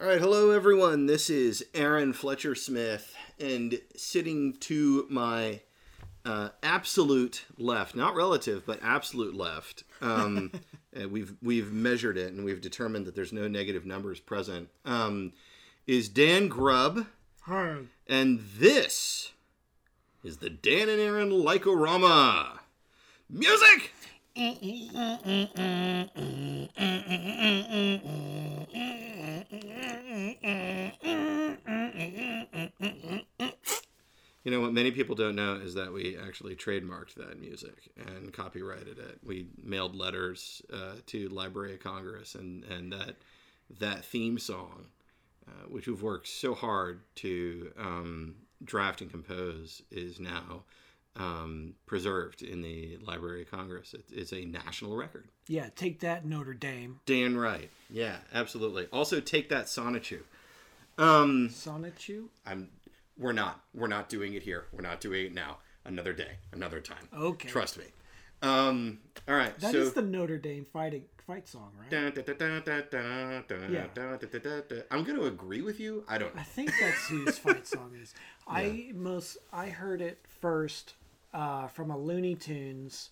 All right, hello everyone. This is Aaron Fletcher Smith, and sitting to my uh, absolute left, not relative, but absolute left. Um, uh, we've we've measured it and we've determined that there's no negative numbers present. Um, is Dan Grubb, Hi. and this is the Dan and Aaron Like-O-Rama. Music. You know what many people don't know is that we actually trademarked that music and copyrighted it. We mailed letters uh, to Library of Congress, and and that that theme song, uh, which we've worked so hard to um, draft and compose, is now um, preserved in the Library of Congress. It, it's a national record. Yeah, take that, Notre Dame. Dan Wright. Yeah, absolutely. Also, take that Sonichu. Um, Sonichu? I'm. We're not. We're not doing it here. We're not doing it now. Another day. Another time. Okay. Trust me. Um. All right. That so. is the Notre Dame fighting fight song, right? Dun, dun, dun, Yeah. I'm going to agree with you. I don't know. I think that's whose fight song is. I most I heard it first uh, from a Looney Tunes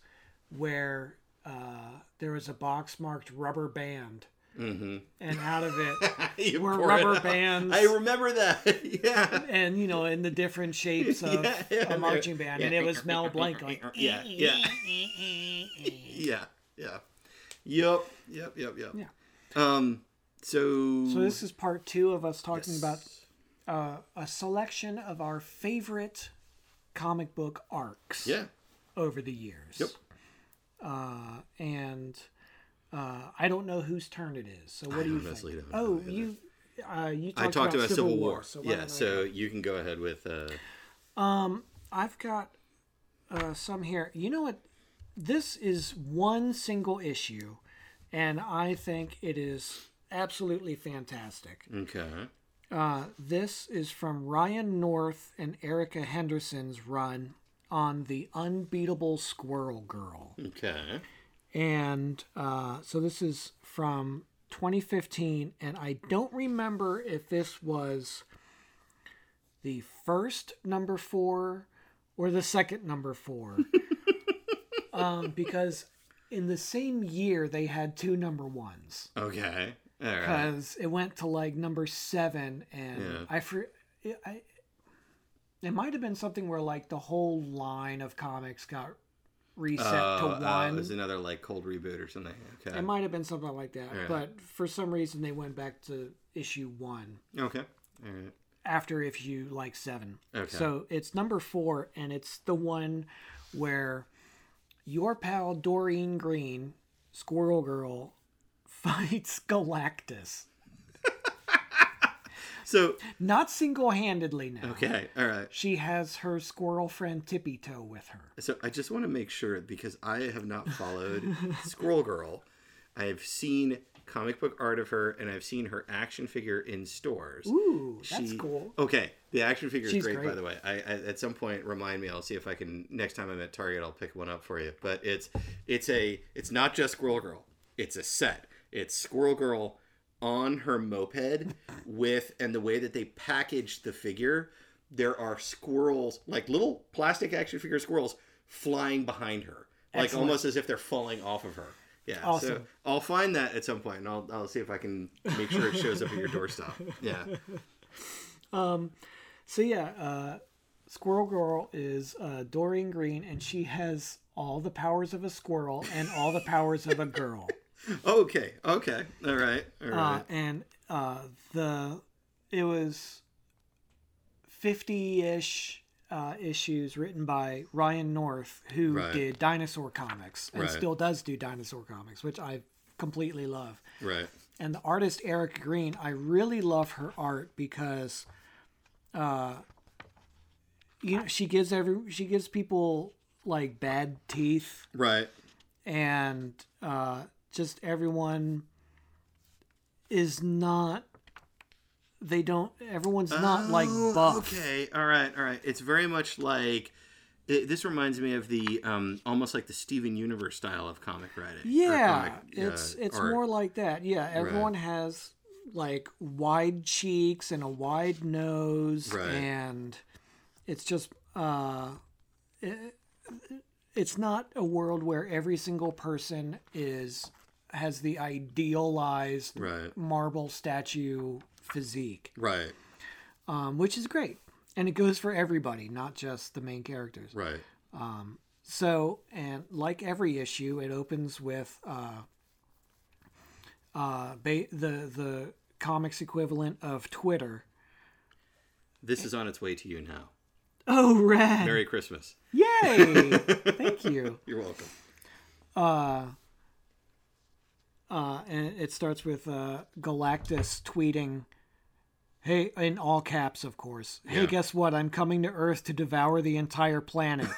where uh, there was a box marked rubber band, Mm-hmm. and out of it, We're it rubber bands. I remember that. yeah. and you know, in the different shapes of Yeah, yeah, a marching band, and it was Mel Blanc going, Yeah. Yeah. yeah. Yeah. Yep. Yep. Yep. Yep. Yeah. Um. So. So this is part two of us talking Yes. about uh, a selection of our favorite comic book arcs Yeah. over the years. Yep. Uh, and uh, I don't know whose turn it is. So what I do you think? Oh, you. Uh, you talked I talked about, Civil War. so yeah. don't I So you can go ahead with. Uh, Um, I've got uh, some here. You know what? This is one single issue, and I think it is absolutely fantastic. okay. Uh, this is from Ryan North and Erica Henderson's run on the Unbeatable Squirrel Girl. Okay. And uh, so this is from 2015, and I don't remember if this was the first number four or the second number four. um, because in the same year, they had two number ones. Okay. All right. Because it went to like number seven, and Yeah. I, for, I, it might have been something where like the whole line of comics got reset Oh, to oh, one. it was another like cold reboot or something. Okay. It might have been something like that, Alright. but for some reason they went back to issue one Okay. All right. after issue like seven. Okay. So it's number four, and it's the one where your pal Doreen Green, Squirrel Girl, fights Galactus. So Not single handedly now. okay. All right. She has her squirrel friend Tippy Toe with her. So I just want to make sure because I have not followed Squirrel Girl. I've seen comic book art of her and I've seen her action figure in stores. Ooh, that's cool. Okay, the action figure is She's great, by the way. I, I at some point remind me. I'll see if I can next time I'm at Target. I'll pick one up for you. But it's it's a it's not just Squirrel Girl. It's a set. It's Squirrel Girl on her moped with and the way that they packaged the figure. There are squirrels like little plastic action figure squirrels flying behind her, like Excellent. almost as if they're falling off of her. Yeah, so Awesome. I'll find that at some point, and I'll, I'll see if I can make sure it shows up at your doorstep. Yeah. Um, So yeah, uh, Squirrel Girl is uh, Doreen Green, and she has all the powers of a squirrel and all the powers of a girl. Okay. Okay. All right. All Uh, and uh, the it was fifty-ish uh, issues written by Ryan North, who Right. did Dinosaur Comics and Right. still does do Dinosaur Comics, which I completely love. right. and the artist Eric Green, I really love her art because, uh, you know, she gives every she gives people like bad teeth Right. and uh, just everyone is not. They don't. Everyone's not like Oh, buff. Okay. All right. All right. It's very much like it, this reminds me of the um almost like the Steven Universe style of comic writing. Yeah, comic, it's uh, it's art. more like that. Yeah, everyone has like wide cheeks and a wide nose Right. and it's just uh it, it's not a world where every single person is has the idealized Right. marble statue physique Right. um, which is great and it goes for everybody not just the main characters Right. Um so, and like every issue, it opens with uh, uh, ba- the the comics equivalent of Twitter. This is on its way to you now. Oh, rad! Merry Christmas. Yay! Thank you. You're welcome. Uh, uh, and it starts with uh, Galactus tweeting, "Hey," in all caps, of course. Hey, Yeah. guess what? I'm coming to Earth to devour the entire planet.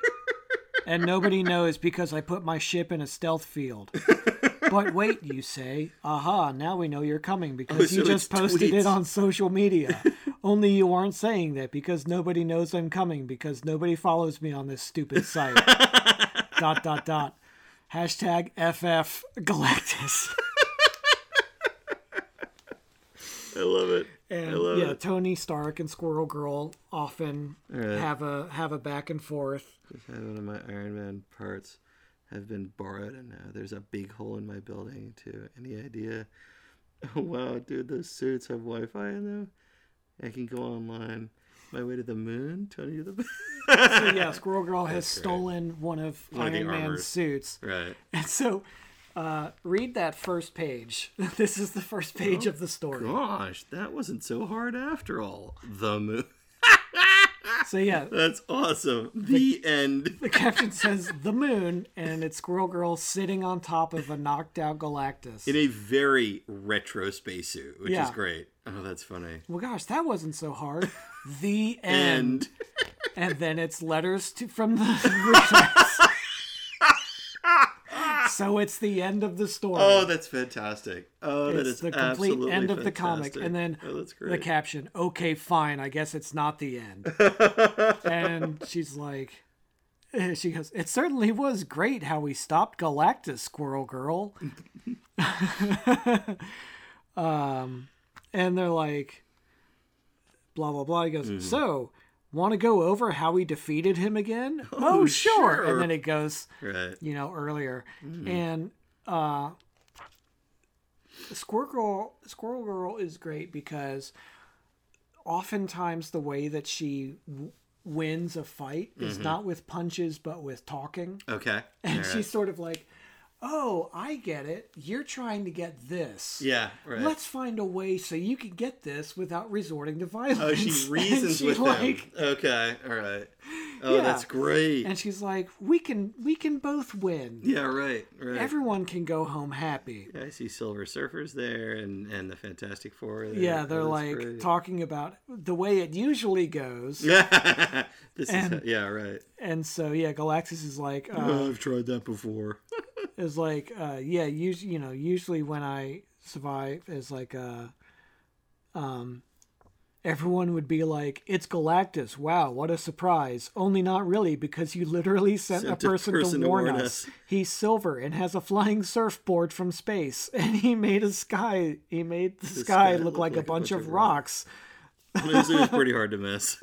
and nobody knows because I put my ship in a stealth field. but wait, you say, aha, now we know you're coming because Oh, you so just posted tweets. it on social media. Only you aren't saying that because nobody knows I'm coming because nobody follows me on this stupid site. dot dot dot. Hashtag FF Galactus. I love it. And I love yeah, it. Tony Stark and Squirrel Girl often Right. have a have a back and forth. Just had one of my Iron Man parts have been borrowed, and now there's a big hole in my building too. Any idea? Oh wow, dude, those suits have Wi-Fi in them. I can go online. My way to the moon, Tony to the moon. So yeah, Squirrel Girl has That's stolen one of One of Iron Man's suits. right. And so uh, read that first page. this is the first page of the story. Gosh, that wasn't so hard after all. The moon. So yeah, That's awesome. The end. the caption says the moon, and it's Squirrel Girl sitting on top of a knocked out Galactus. In a very retro spacesuit, which Yeah. is great. Oh, that's funny. well, gosh, that wasn't so hard. The end. And and then it's letters to from the. so it's the end of the story. oh, that's fantastic. Oh, that it's is the complete end of the comic, and then oh, the caption. Okay, fine. I guess it's not the end. and she's like, she goes, "It certainly was great how we stopped Galactus, Squirrel Girl." um, and they're like, blah blah blah. He goes, Mm-hmm. "So." Want to go over how we defeated him again? Oh, sure. sure. And then it goes, right. you know, earlier. Mm-hmm. And uh Squirrel Girl Squirrel Girl is great because oftentimes the way that she w- wins a fight is Mm-hmm. not with punches but with talking. Okay. And right. she's sort of like, "Oh, I get it. You're trying to get this. Yeah. Right. Let's find a way so you can get this without resorting to violence." oh, she reasons she, with like, him. Okay. All right. Oh, Yeah. that's great. And she's like, "We can we can both win. yeah. Right. Right. Everyone can go home happy." I see Silver Surfers there, and and the Fantastic Four. There. Yeah, they're Oh, like great. talking about the way it usually goes. this And- is yeah right. And so yeah, Galactus is like uh, Oh, I've tried that before. Is like uh yeah, usually you know, usually when I survive is like uh um everyone would be like, It's Galactus, wow, what a surprise. Only not really, because you literally sent, Sent a a person, person to to warn warn us. us. He's silver and has a flying surfboard from space, and he made a sky he made the, sky, look, like, a bunch, of rocks. this is pretty hard to miss.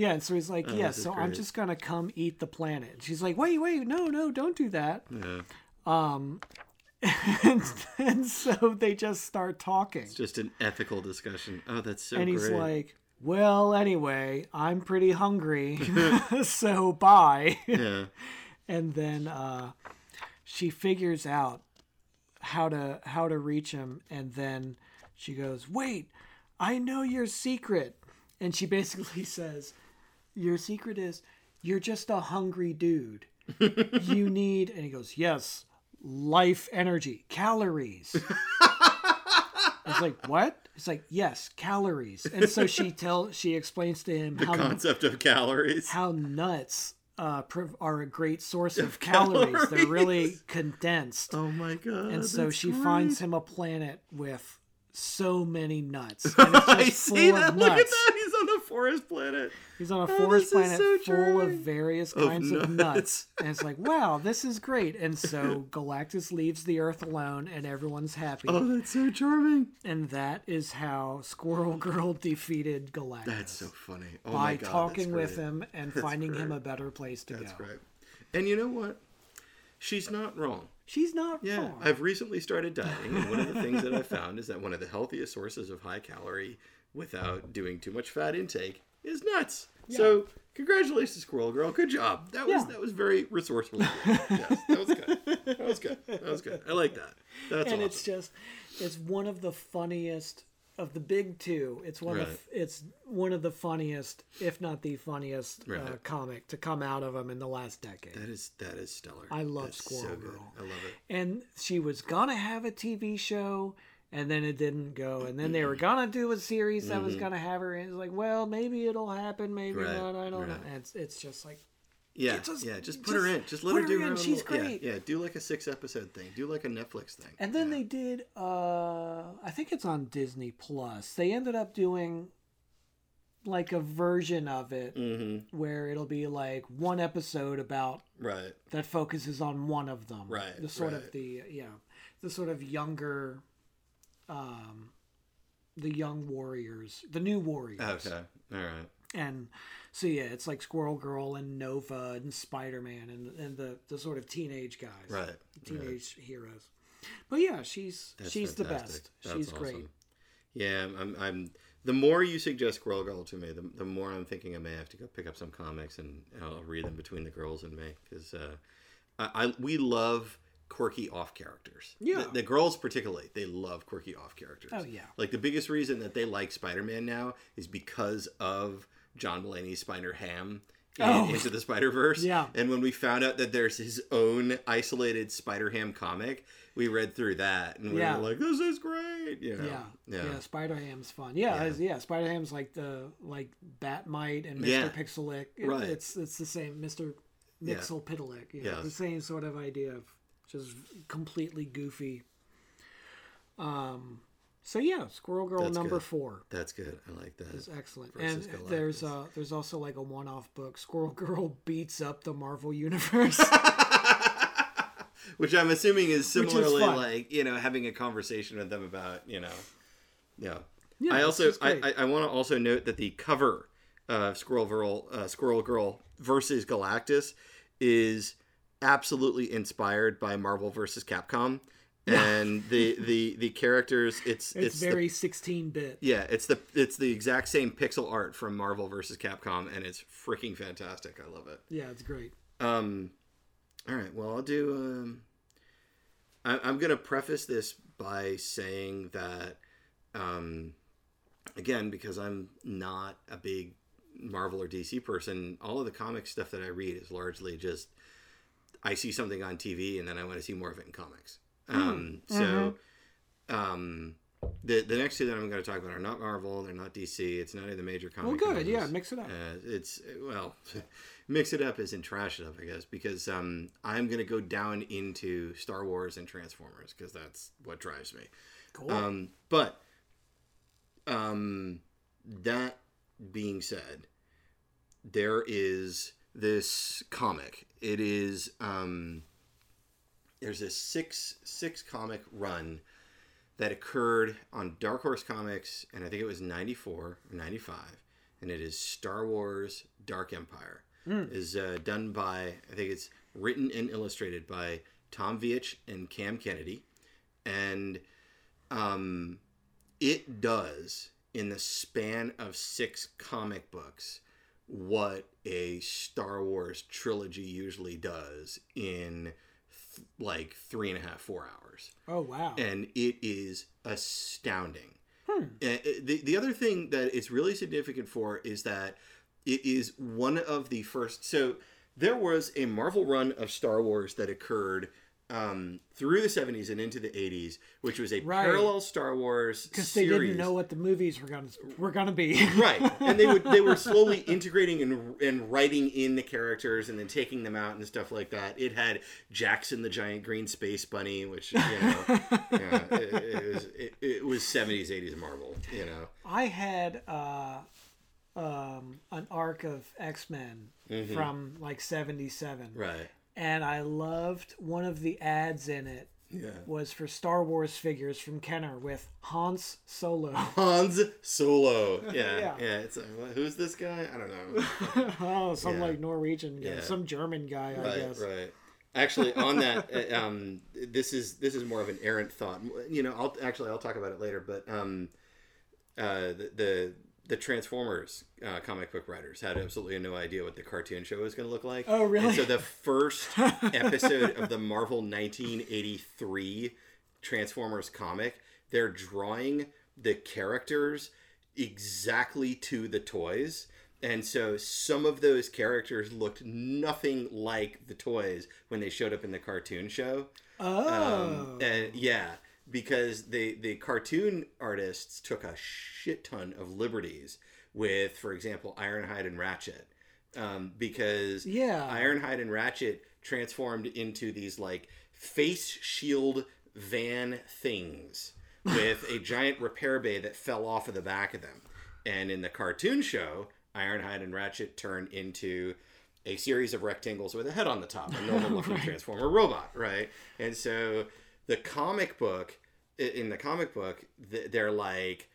Yeah, and so he's like, yeah, so I'm just gonna come eat the planet. And she's like, wait, wait, no, no, don't do that. yeah, Um, and, and so they just start talking. it's just an ethical discussion. Oh, that's so and he's like, well, anyway, I'm pretty hungry, so bye. yeah, and then uh, she figures out how to how to reach him, and then she goes, wait, I know your secret, and she basically says, your secret is you're just a hungry dude. you need, and he goes, yes, life energy, calories. It's like what? It's like yes, calories. And so she tell she explains to him how concept of calories. how nuts uh, are a great source of calories. They're really condensed. oh my god! and so she great. finds him a planet with so many nuts. And it's I just see that. of Look at nuts. that. He's on a forest planet. He's on a Oh, forest planet so full of various kinds of nuts. nuts. And it's like, wow, this is great. And so Galactus leaves the Earth alone and everyone's happy. Oh, that's so charming. And that is how Squirrel Girl defeated Galactus. That's so funny. Oh by my God, talking with him and That's finding him a better place to That's go. That's right. And you know what? She's not wrong. She's not Yeah, wrong. I've recently started dieting, and one of the things that I've found is that one of the healthiest sources of high calorie without doing too much fat intake is nuts. So, congratulations, Squirrel Girl. Good job. That was Yeah. that was very resourceful. yes, that was good. That was good. That was good. I like that. That's and awesome. it's just it's one of the funniest of the big two. It's one of it's one of the funniest, if not the funniest, uh, comic to come out of them in the last decade. that is that is stellar. I love That's Squirrel so. Girl. I love it. and she was gonna have a TV show, and then it didn't go. And then they were gonna do a series that was gonna have her. And it's like, well, maybe it'll happen, maybe Mm-hmm. Right, not. I don't know. And it's it's just like Yeah, just- yeah. Just put her in. Just let her her do in. her own. She's little- yeah, great. Yeah, do like a six episode thing. Do like a Netflix thing. And then Yeah. they did uh I think it's on Disney Plus. They ended up doing like a version of it Mm-hmm. where it'll be like one episode about Right. that focuses on one of them. Right, The sort of the yeah, the sort of younger um the young warriors, the new warriors. Okay. All right. And so yeah, it's like Squirrel Girl and Nova and Spider-Man and and the the sort of teenage guys Right. teenage heroes. But yeah, she's That's she's the best. That's she's great. Yeah, I'm, I'm. The more you suggest Squirrel Girl to me, the, the more I'm thinking I may have to go pick up some comics and I'll read them between the girls and me because uh, I, I we love quirky off characters. Yeah. the, the girls particularly they love quirky off characters. Oh, yeah. like the biggest reason that they like Spider Man now is because of John Mulaney's Spider Ham. In, Oh. Into the Spider Verse, Yeah. and when we found out that there's his own isolated Spider Ham comic, we read through that and we Yeah. were like, "This is great!" You know? Yeah. yeah, Yeah, Spider Ham's fun. Yeah, Yeah. yeah. yeah Spider Ham's like the like Bat-Mite and Mr. Yeah. Pixelic. It- Right. It's it's the same Mr. Yeah. Mxyzptlk. Yeah. Yes. The same sort of idea of just completely goofy. Um so yeah, Squirrel Girl That's number good. four That's good. I like that. is excellent. Versus and there's Galactus. uh there's also like a one off book. Squirrel Girl beats up the Marvel universe. Which I'm assuming is is similarly fun. like you know having a conversation with them about you know, yeah. Yeah, I also I. I, I want to also note that the cover of Squirrel Girl uh, Squirrel Girl versus Galactus is absolutely inspired by Marvel versus Capcom, and the the the characters it's it's, the- very 16 bit. Yeah, it's the it's the exact same pixel art from Marvel versus Capcom, and it's freaking fantastic. I love it. Yeah, it's great. Um, all right. Well, I'll do. Um, I, I'm gonna preface this by saying that, um, again, because I'm not a big Marvel or DC person, all of the comic stuff that I read is largely just I see something on TV and then I want to see more of it in comics. Um, so, um, the the next two that I'm going to talk about are not Marvel. They're not DC. It's none of the major Well, comic. good. Yeah, mix it up. Uh, it's well, mix it up is in trash it up, I guess, because um, I'm gonna go down into Star Wars and Transformers because that's what drives me. Cool. Um, but um, that being said, there is this comic. It is um, there's a six six comic run that occurred on Dark Horse Comics, and I think it was '94 or '95, and it is Star Wars Dark Empire. Is uh, done by I think it's written and illustrated by Tom Veitch and Cam Kennedy, and um, it does in the span of six comic books what a Star Wars trilogy usually does in th- like three and a half, four hours oh wow. and it is astounding. Uh, The, the other thing that it's really significant for is that it is one of the first. So there was a Marvel run of Star Wars that occurred um, through the 70s and into the 80s, which was a Right. parallel Star Wars because they didn't know what the movies were gonna were gonna be. right and they would they were slowly integrating and, and writing in the characters and then taking them out and stuff like that it had Jaxxon the giant green space bunny which you know yeah, it, it was it, it was 70s 80s marvel you know I had uh, um, an arc of X Men from like '77, Right. And I loved one of the ads in it Yeah. was for Star Wars figures from Kenner with Hans Solo. Hans Solo. Yeah. Yeah. yeah. It's like, who's this guy? I don't know. oh, some Yeah. like Norwegian guy, Yeah. some German guy, I right. guess. Right. Actually, on that, uh, um, this is this is more of an errant thought. You know, I'll actually I'll talk about it later. But um, uh, the, the the Transformers uh, comic book writers had absolutely no idea what the cartoon show was going to look like. Oh, really? And so the first episode of the Marvel 1983 Transformers comic, they're drawing the characters exactly to the toys. And so some of those characters looked nothing like the toys when they showed up in the cartoon show. Oh, Um, and yeah, because the the cartoon artists took a shit ton of liberties with, for example, Ironhide and Ratchet, um, because yeah. Ironhide and Ratchet transformed into these like face shield van things with a giant repair bay that fell off of the back of them. And in the cartoon show, Ironhide and Ratchet turned into a series of rectangles with a head on the top, a normal looking Transformer robot, right? And so the comic book, in the comic book, they're like,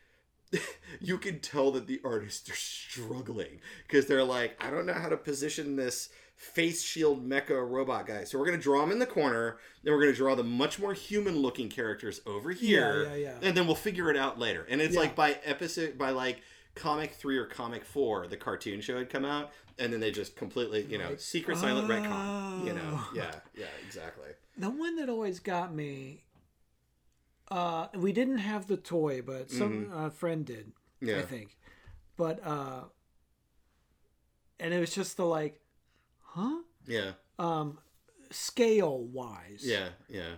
you can tell that the artists are struggling because they're like, I don't know how to position this face shield mecha robot guy. So we're gonna draw him in the corner, then we're gonna draw the much more human looking characters over here, yeah, yeah. and then we'll figure it out later. And it's Yeah. like by episode, by like comic three or comic four, the cartoon show had come out, and then they just completely, you know, secret silent retcon. You know, Oh. yeah, yeah, exactly. The one that always got me. Uh, we didn't have the toy, but some uh, friend did. yeah. I think. But uh, and it was just the like, huh? yeah, Um, scale wise, yeah, yeah.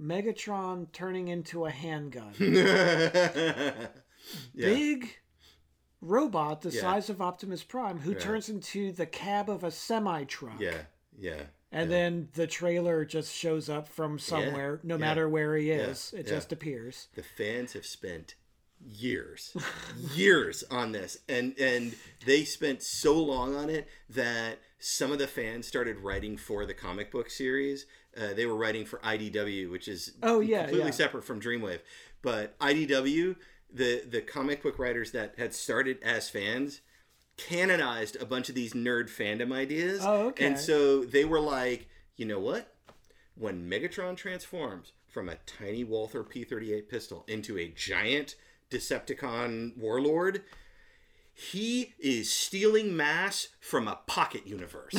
Megatron turning into a handgun. yeah. Big robot the Yeah. size of Optimus Prime who Yeah. turns into the cab of a semi truck. Yeah, yeah. And then the trailer just shows up from somewhere, no yeah, matter where he is. It yeah. just appears. the fans have spent years years on this and and they spent so long on it that some of the fans started writing for the comic book series uh, they were writing for idw which is Oh, yeah, completely yeah. separate from dreamwave but idw the the comic book writers that had started as fans canonized a bunch of these nerd fandom ideas Oh, okay. and so they were like you know what when Megatron transforms from a tiny Walther P38 pistol into a giant Decepticon warlord, he is stealing mass from a pocket universe.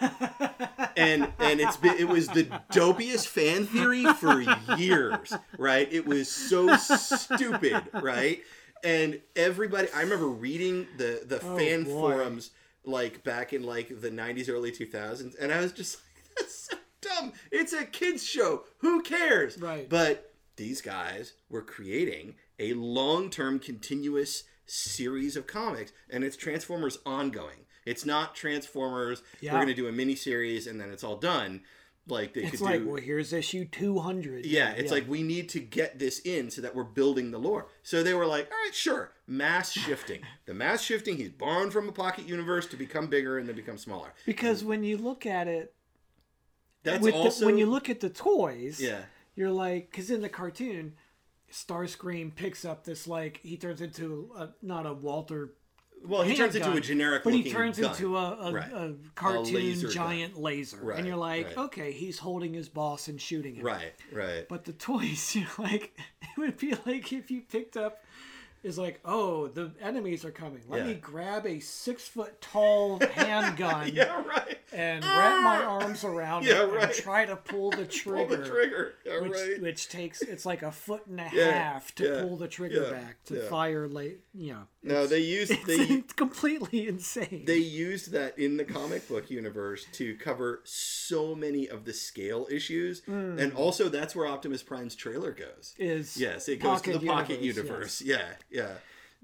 and and it's been, it was the dopiest fan theory for years, right? It was so stupid, right? And everybody I remember reading the the Oh, fan boy. forums like back in like the 90s early 2000s and I was just like that's so dumb. It's a kids show. Who cares? Right. But these guys were creating a long-term continuous series of comics and it's Transformers ongoing. It's not Transformers Yeah. we're going to do a mini series and then it's all done like they It's could like, do well, here's issue 200. yeah, it's like we need to get this in so that we're building the lore. So they were like, all right, sure, mass shifting. the mass shifting, he's born from a pocket universe to become bigger and then become smaller. Because when you look at it, That's also the, when you look at the toys, yeah, you're like, because in the cartoon, Starscream picks up this like he turns into a, not a Walther, well, he turns into a generic, but he turns gun. into a, a, Right. a cartoon laser gun. giant laser, Right, and you're like, right. okay, he's holding his boss and shooting him. right, right. But the toys, you're like, it would be like if you picked up. Is like, oh, the enemies are coming. Let Yeah. me grab a six foot tall handgun yeah, right. and wrap my arms around Yeah, it right. and try to pull the Pull trigger. the trigger. Yeah, which, right. which takes it's like a foot and a half to pull the trigger back to fire late you know No, they used they completely insane they used that in the comic book universe to cover so many of the scale issues, Hmm. and also that's where Optimus Prime's trailer goes. is Yes, it goes to the pocket universe. Yeah, yeah.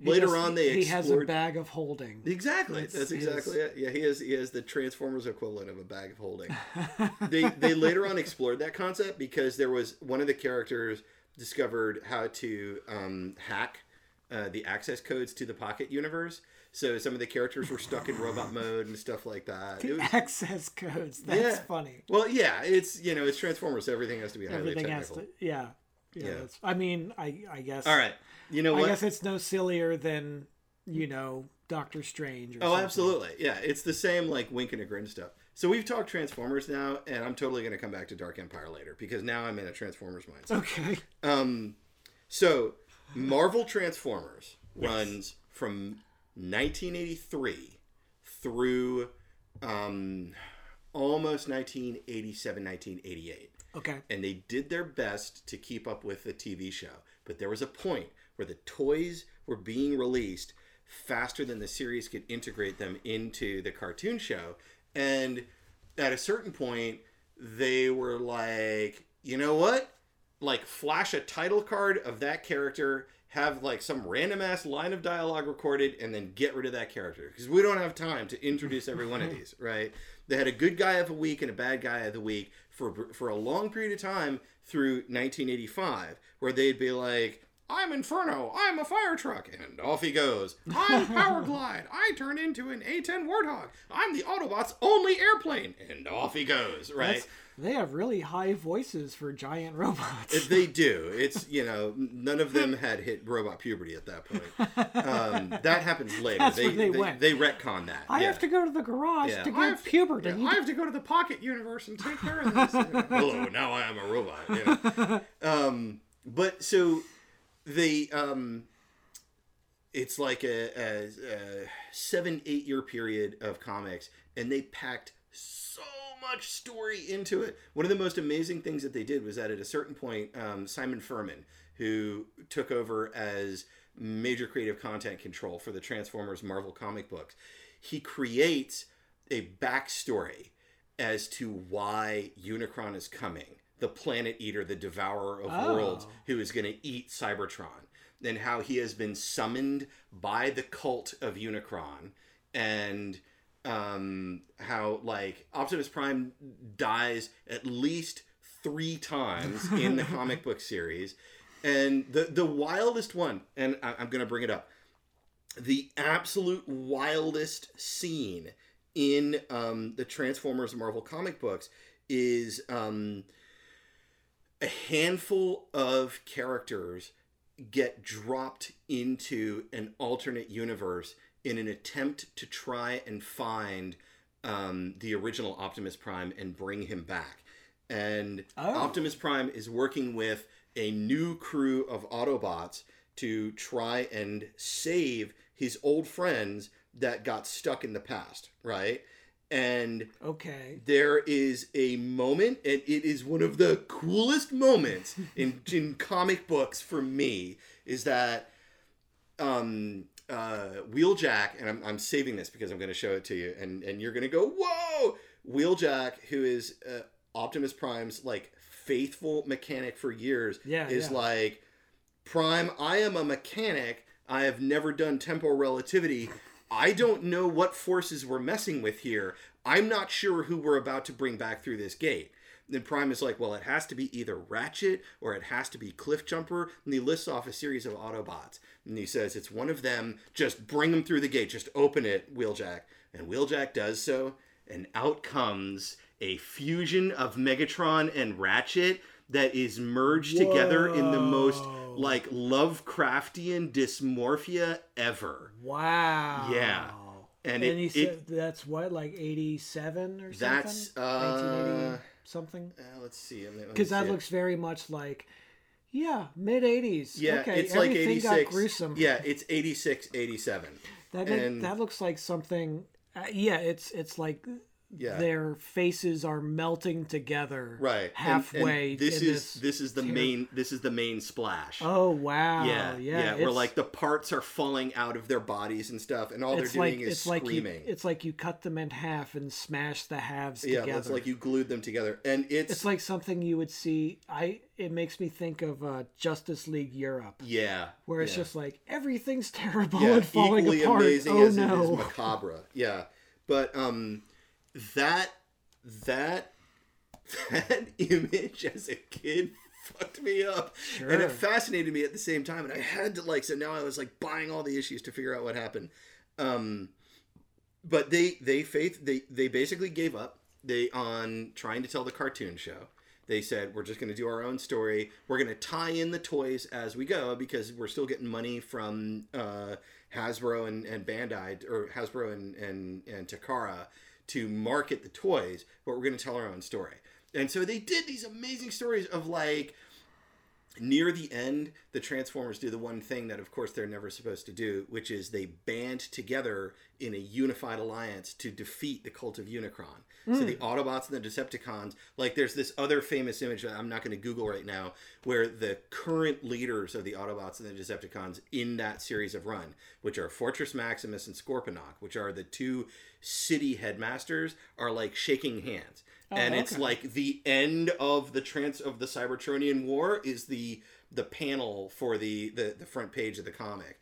Later He on, they he has a bag of holding exactly. That's That's, his- exactly it. Yeah, he has he has the Transformers equivalent of a bag of holding. they they later on explored that concept because there was one of the characters discovered how to um, hack uh, the access codes to the Pocket universe. So some of the characters were stuck in robot mode and stuff like that. The was- access codes. That's Yeah. funny. well, yeah, it's you know it's Transformers, so everything has to be highly Everything has technical. to. Yeah. Yeah. I mean, I I guess. All right, you know I what? guess it's no sillier than you know Doctor Strange. Or Oh, something. absolutely. Yeah, it's the same like wink and a grin stuff. So we've talked Transformers now, and I'm totally going to come back to Dark Empire later because now I'm in a Transformers mindset. Okay. Um, so Marvel Transformers runs from 1983 through um, almost 1987, 1988 Okay. and they did their best to keep up with the TV show. But there was a point where the toys were being released faster than the series could integrate them into the cartoon show. And at a certain point, they were like, you know what? Like, flash a title card of that character, have like some random ass line of dialogue recorded, and then get rid of that character. Because we don't have time to introduce every one of these, right? They had a good guy of the week and a bad guy of the week for for a long period of time through 1985, where they'd be like, "I'm Inferno, I'm a fire truck," and off he goes. I'm Powerglide, I turn into an A10 Warthog. I'm the Autobots' only airplane, and off he goes. Right? That's, they have really high voices for giant robots. If they do. It's you know none of them had hit robot puberty at that point. Um, that happens later. That's they, where they they, went. they retcon that. I yeah. have to go to the garage Yeah. to I get have- puberty. Yeah, I have to go to the pocket universe and take care of this. Hello, now I am a robot. you know. um, but so they, um, it's like a, a, a seven, eight year period of comics, and they packed so much story into it. One of the most amazing things that they did was that at a certain point, um, Simon Furman, who took over as major creative content control for the Transformers Marvel comic books, he creates a backstory as to why Unicron is coming, the planet eater, the devourer of Oh. worlds, who is going to eat Cybertron, and how he has been summoned by the cult of Unicron, and um, how like Optimus Prime dies at least three times in the comic book series, and the the wildest one, and I, I'm going to bring it up the absolute wildest scene in um, the Transformers Marvel comic books is um, a handful of characters get dropped into an alternate universe in an attempt to try and find um, the original Optimus Prime and bring him back. And Oh. Optimus Prime is working with a new crew of Autobots to try and save his old friends that got stuck in the past, right? And okay. there is a moment, and it is one of the coolest moments in, in comic books for me, is that um, uh, Wheeljack, and I'm, I'm saving this because I'm going to show it to you, and, and you're going to go, whoa! Wheeljack, who is uh, Optimus Prime's like faithful mechanic for years, Yeah, is yeah. like, Prime, I am a mechanic. I have never done temporal relativity. I don't know what forces we're messing with here. I'm not sure who we're about to bring back through this gate. Then Prime is like, well, it has to be either Ratchet or it has to be Cliffjumper. And he lists off a series of Autobots. And he says, it's one of them. Just bring them through the gate. Just open it, Wheeljack. And Wheeljack does so. And out comes a fusion of Megatron and Ratchet that is merged together in the most like Lovecraftian dysmorphia ever. Wow. Yeah. And And, it- he it- said that's what, like eighty-seven or something. That's, uh, 1980 something. Uh, let's see. Let me- let me Because that see it. looks very much like, yeah, mid eighties. Yeah, okay, it's like 86. got gruesome. Yeah, it's 86, 87. that and- that looks like something. Uh, yeah, it's it's like Yeah. their faces are melting together. Right. and- and halfway. this is this, is the ter- main this is the main splash. Oh wow! yeah, yeah, yeah, where like the parts are falling out of their bodies and stuff, and all they're doing like is it's like you, screaming. it's like you cut them in half and smash the halves yeah, together. it's like you glued them together, and it's, It's like something you would see. I it makes me think of uh, Justice League Europe, yeah, where it's yeah. just like everything's terrible yeah, and falling equally apart. amazing oh as it is no! macabre. Yeah, but um, that that that image as a kid fucked me up, and it fascinated me at the same time. And I had to like, so now I was like buying all the issues to figure out what happened. Um, but they they faith they they basically gave up they on trying to tell the cartoon show they said we're just going to do our own story we're going to tie in the toys as we go because we're still getting money from uh, hasbro and, and bandai or hasbro and, and, and takara to market the toys but we're going to tell our own story. And so they did these amazing stories of like near the end, the Transformers do the one thing that, of course, they're never supposed to do, which is they band together in a unified alliance to defeat the cult of Unicron. So the hmm. Autobots and the Decepticons, like there's this other famous image that I'm not going to Google right now, where the current leaders of the Autobots and the Decepticons in that series of run, which are Fortress Maximus and Scorponok, which are the two city headmasters, are like shaking hands. And it's like the end of the trans of the Cybertronian War is the the panel for the the, the front page of the comic.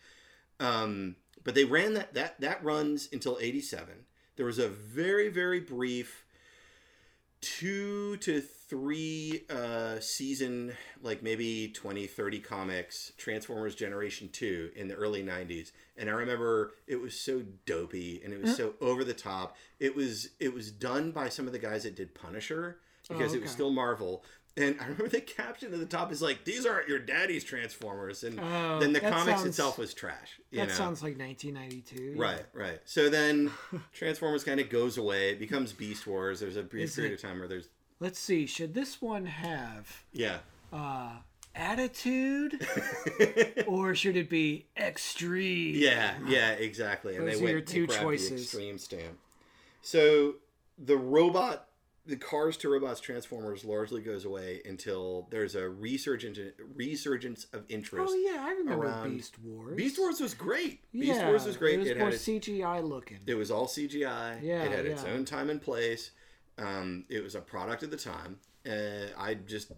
Um, but they ran that that that runs until 87 there was a very very brief two to three uh, season like maybe 20 30 comics transformers generation 2 in the early 90s and i remember it was so dopey and it was so over the top. It was it was done by some of the guys that did punisher because it was still marvel and I remember the caption at the top is like, "These aren't your daddy's Transformers," and Oh, then the comics sounds- itself was trash. You That know? sounds like 1992. Right, right. So then Transformers kind of goes away. It becomes Beast Wars. There's a brief Is period it- of time where there's Let's see. Should this one have yeah. uh, attitude or should it be extreme? Yeah, yeah, exactly. And Those they are went your two choices. Extreme stamp. So the robot, the Cars to Robots Transformers largely goes away until there's a resurgence resurgence of interest. Oh yeah, I remember around- Beast Wars. Beast Wars was great. Beast Wars was great. It was It more its CGI looking. It was all CGI. Yeah, it had its own time and place. Um, it was a product of the time. Uh, I just,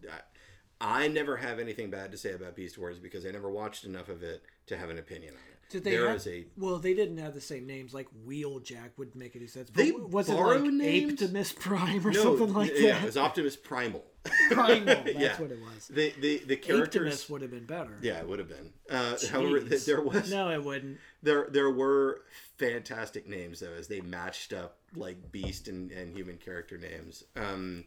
I, I never have anything bad to say about Beast Wars because I never watched enough of it to have an opinion on it. Did they There have, is a well, they didn't have the same names. Like Wheeljack wouldn't make any sense. But They was it like names? Optimus Prime or no, something like yeah, that? it was Optimus Primal. Primal. That's Yeah. what it was. The the the characters. Optimus would have been better. Yeah, it would have been. Uh, however, th- there was No, it wouldn't. there there were fantastic names though as they matched up like beast and, and human character names. Um,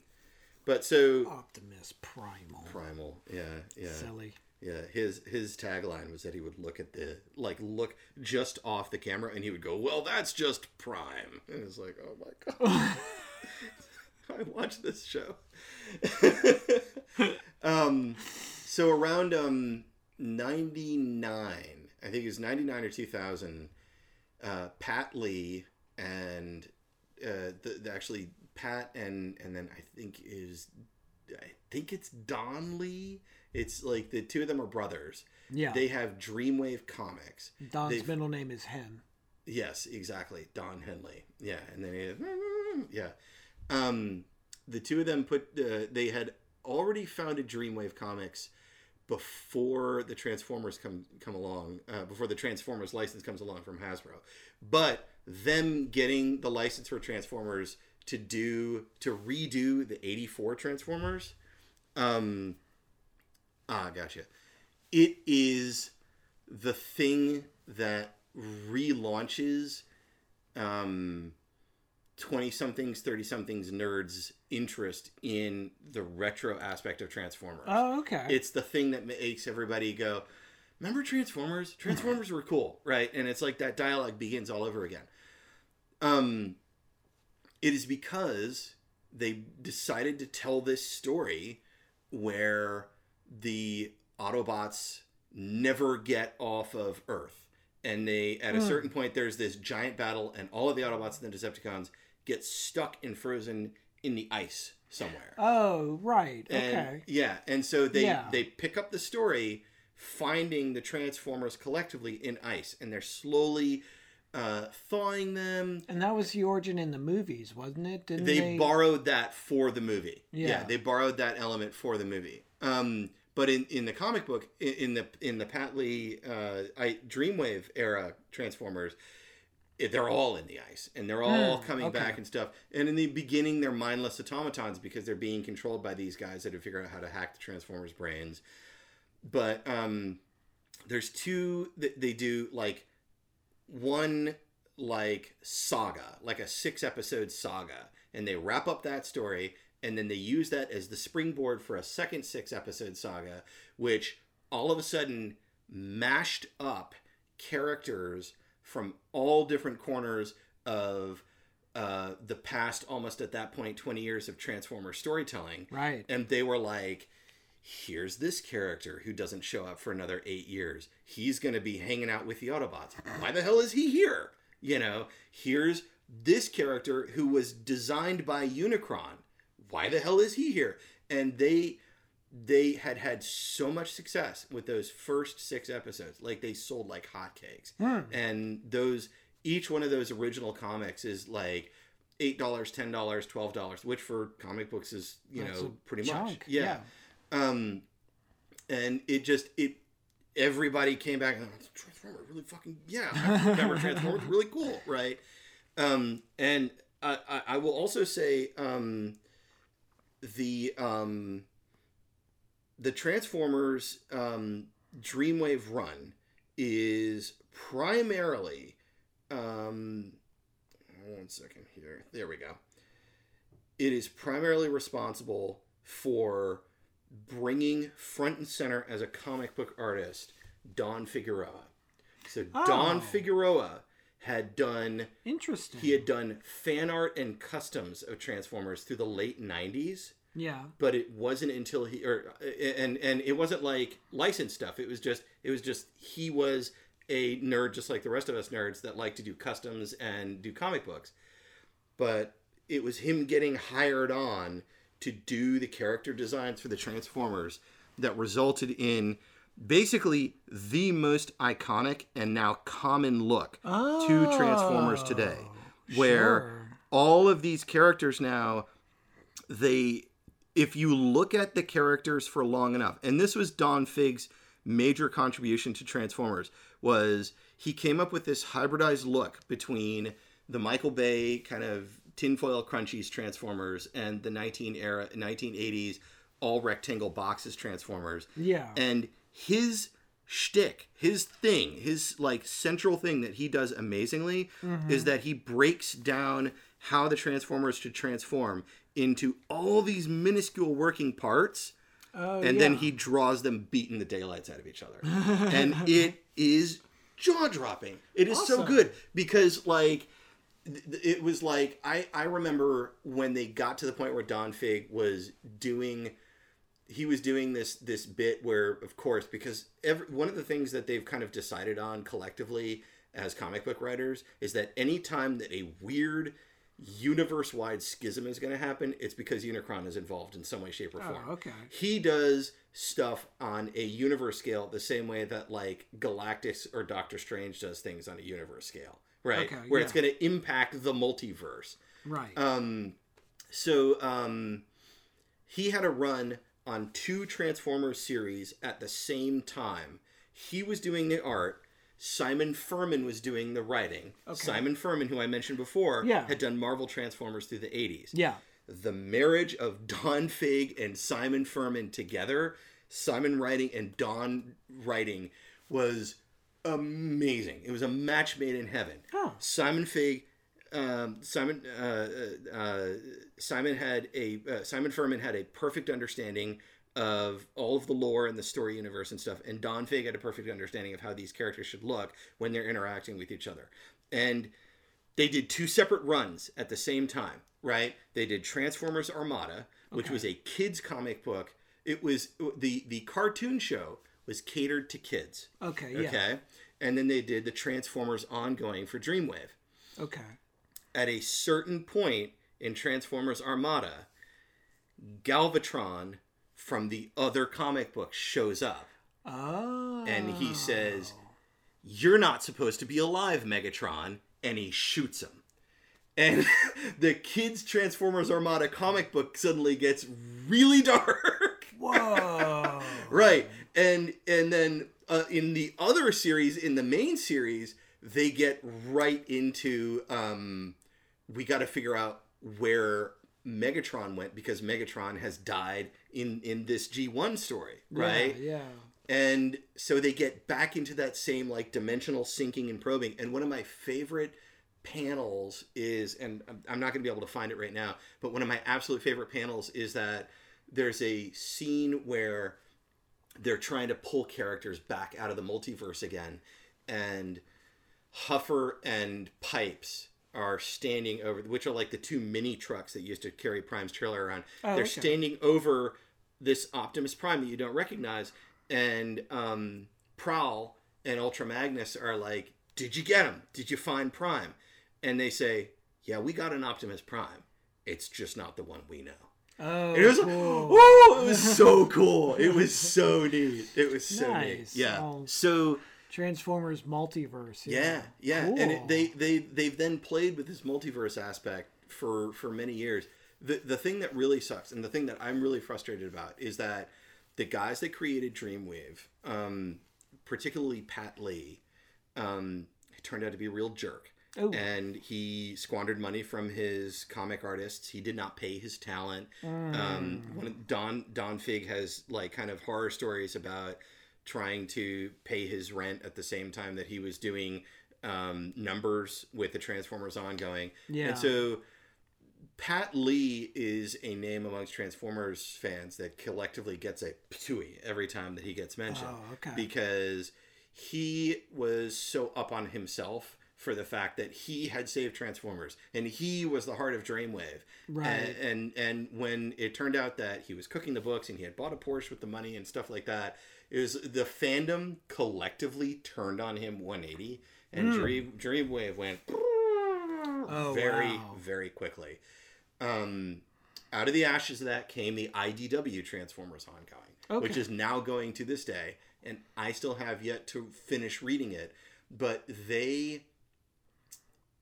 but so Optimus Primal. primal, yeah, yeah. Silly. Yeah, his his tagline was that he would look at the like look just off the camera and he would go, "Well, that's just prime." And it's like, "Oh my god." I watch this show. um so around um 99, I think it was 99 or 2000, uh Pat Lee and uh the, the actually Pat and and then I think is I think it's Don Lee. It's like the two of them are brothers. Yeah. They have Dreamwave Comics. Don's they've- middle name is Hen. Yes, exactly. Don Henley. Yeah, and then he yeah. Um, the two of them put uh, they had already founded Dreamwave Comics before the Transformers come come along. Uh, before the Transformers license comes along from Hasbro, but them getting the license for Transformers to do to redo the '84 Transformers. Um, ah, gotcha. It is the thing that relaunches um 20 somethings 30 somethings nerds interest in the retro aspect of transformers Oh, okay. it's the thing that makes everybody go remember transformers transformers were cool right and it's like that dialogue begins all over again um it is because they decided to tell this story where the autobots never get off of earth and they at a Hmm. certain point there's this giant battle and all of the autobots and the decepticons get stuck and frozen in the ice somewhere oh, right. and Okay. yeah, and so they Yeah. they pick up the story finding the Transformers collectively in ice, and they're slowly uh, thawing them. And that was the origin in the movies, wasn't it? Didn't They, they? borrowed that for the movie. Yeah. they borrowed that element for the movie. Um, but in, in the comic book, in, in the in the Pat Lee uh, I, Dreamwave era Transformers, it- they're all in the ice and they're all Hmm, coming okay. back and stuff. And in the beginning, they're mindless automatons because they're being controlled by these guys that have figured out how to hack the Transformers' brains. But um, there's two that they do like one like saga, like a six episode saga, and they wrap up that story and then they use that as the springboard for a second six episode saga, which all of a sudden mashed up characters from all different corners of uh, the past almost at that point 20 years of transformer storytelling. Right. and they were like here's this character who doesn't show up for another eight years. He's going to be hanging out with the autobots. Why the hell is he here? You know here's this character who was designed by unicron why the hell is he here? And they they had had so much success with those first six episodes. Like they sold like hotcakes. Hmm. and those each one of those original comics is like eight dollars ten dollars twelve dollars which for comic books is you That's know pretty much. chunk, yeah. um and it just it everybody came back and transformer really fucking yeah remember transformers really cool right? Um and I, I i will also say um the um the transformers um dreamwave run is primarily um one second here there we go it is primarily responsible for bringing front and center as a comic book artist Don Figueroa. So Don Oh. Figueroa had done Interesting. he had done fan art and customs of Transformers through the late 90s yeah. but it wasn't until he or and and it wasn't like licensed stuff it was just it was just he was a nerd just like the rest of us nerds that like to do customs and do comic books but it was him getting hired on to do the character designs for the transformers that resulted in basically the most iconic and now common look to transformers today oh, where sure. all of these characters now they if you look at the characters for long enough and this was don figg's major contribution to transformers was he came up with this hybridized look between the michael bay kind of tinfoil crunchies transformers and the 19 era 1980s all rectangle boxes transformers Yeah. and his shtick, his thing, his like central thing that he does amazingly mm-hmm. is that he breaks down how the Transformers should transform into all these minuscule working parts, Oh, and then he draws them beating the daylights out of each other, and it is jaw dropping. It is so good because like th- it was like I I remember when they got to the point where Don Fig was doing he was doing this this bit where of course because every one of the things that they've kind of decided on collectively as comic book writers is that anytime that a weird universe wide schism is going to happen it's because unicron is involved in some way shape or form Oh, okay. he does stuff on a universe scale the same way that like galactus or doctor strange does things on a universe scale right Okay, where it's going to impact the multiverse Right. um, so um, he had a run on two Transformers series at the same time. He was doing the art. Simon Furman was doing the writing. Simon Furman, who I mentioned before, Yeah. had done Marvel Transformers through the 80s. yeah. The marriage of Don Fig and Simon Furman together, Simon writing and Don writing, was amazing. It was a match made in heaven. Oh. Simon Fig, um, Simon, uh, uh, uh, Simon had a uh, Simon Furman had a perfect understanding of all of the lore and the story universe and stuff, and Don Fig had a perfect understanding of how these characters should look when they're interacting with each other, and they did two separate runs at the same time, right? They did Transformers Armada, which was a kids comic book. It was the the cartoon show was catered to kids. Okay. Yeah. Okay. And then they did the Transformers ongoing for Dreamwave. Okay. At a certain point in Transformers Armada, Galvatron from the other comic book shows up Oh. and he says, You're not supposed to be alive, Megatron. And he shoots him. And the kids' Transformers Armada comic book suddenly gets really dark. Whoa. right and and then uh, in the other series in the main series they get right into um, we got to figure out where Megatron went because Megatron has died in in this G1 story, right? Yeah. yeah. And so they get back into that same like dimensional sinking and probing. And one of my favorite panels is, and I'm- I'm not going to be able to find it right now, but one of my absolute favorite panels is that there's a scene where they're trying to pull characters back out of the multiverse again. And Huffer and Pipes are standing over, which are like the two mini trucks that used to carry Prime's trailer around. Oh, They're okay. standing over this Optimus Prime that you don't recognize, and um, Prowl and Ultra Magnus are like, "Did you get him? Did you find Prime?" And they say, "Yeah, we got an Optimus Prime. It's just not the one we know." Oh, And it was cool. oh, it was so cool. It was so neat. It was so Nice. neat. Yeah. Oh. So Transformers multiverse. yeah, yeah, and Cool. it, they they they've then played with this multiverse aspect for for many years. The the thing that really sucks, and the thing that I'm really frustrated about, is that the guys that created Dreamwave, um, particularly Pat Lee, um, turned out to be a real jerk. Oh. And he squandered money from his comic artists. He did not pay his talent. Mm. Um, Don Don Fig has like kind of horror stories about trying to pay his rent at the same time that he was doing um, numbers with the Transformers ongoing. Yeah. And so Pat Lee is a name amongst Transformers fans that collectively gets a ptooey every time that he gets mentioned Oh, okay. because he was so up on himself for the fact that he had saved Transformers and he was the heart of Dreamwave. Right. And, and and when it turned out that he was cooking the books and he had bought a Porsche with the money and stuff like that, it was the fandom collectively turned on him 180 and Dream Dreamwave went Oh, very wow. very quickly. Um, out of the ashes of that came the IDW Transformers ongoing, which is now going to this day, and I still have yet to finish reading it. But they,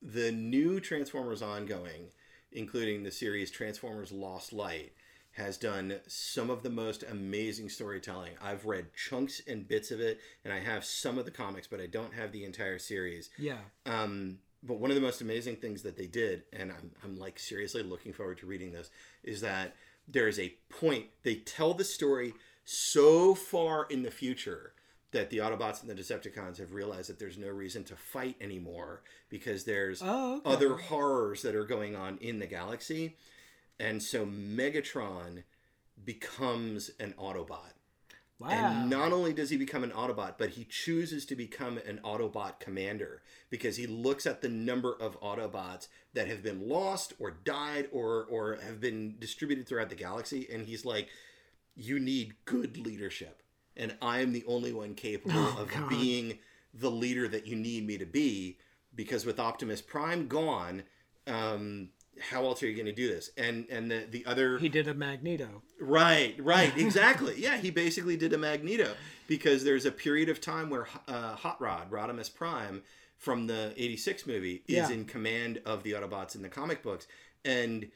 the new Transformers ongoing, including the series Transformers Lost Light, has done some of the most amazing storytelling. I've read chunks and bits of it, and I have some of the comics, but I don't have the entire series. Yeah. Um, but one of the most amazing things that they did, and I'm, I'm like seriously looking forward to reading this, is that there is a point. They tell the story so far in the future that the Autobots and the Decepticons have realized that there's no reason to fight anymore because there's Oh, okay. other horrors that are going on in the galaxy. And so Megatron becomes an Autobot. Wow. And not only does he become an Autobot, but he chooses to become an Autobot commander because he looks at the number of Autobots that have been lost or died or or have been distributed throughout the galaxy, and he's like, "You need good leadership, and I am the only one capable Oh, of God. being the leader that you need me to be." Because with Optimus Prime gone, um, how else are you going to do this? And and the the other he did a Magneto. Right, right, exactly. yeah, he basically did a Magneto because there's a period of time where uh, Hot Rod, Rodimus Prime, from the 86 movie, is Yeah. in command of the Autobots in the comic books. And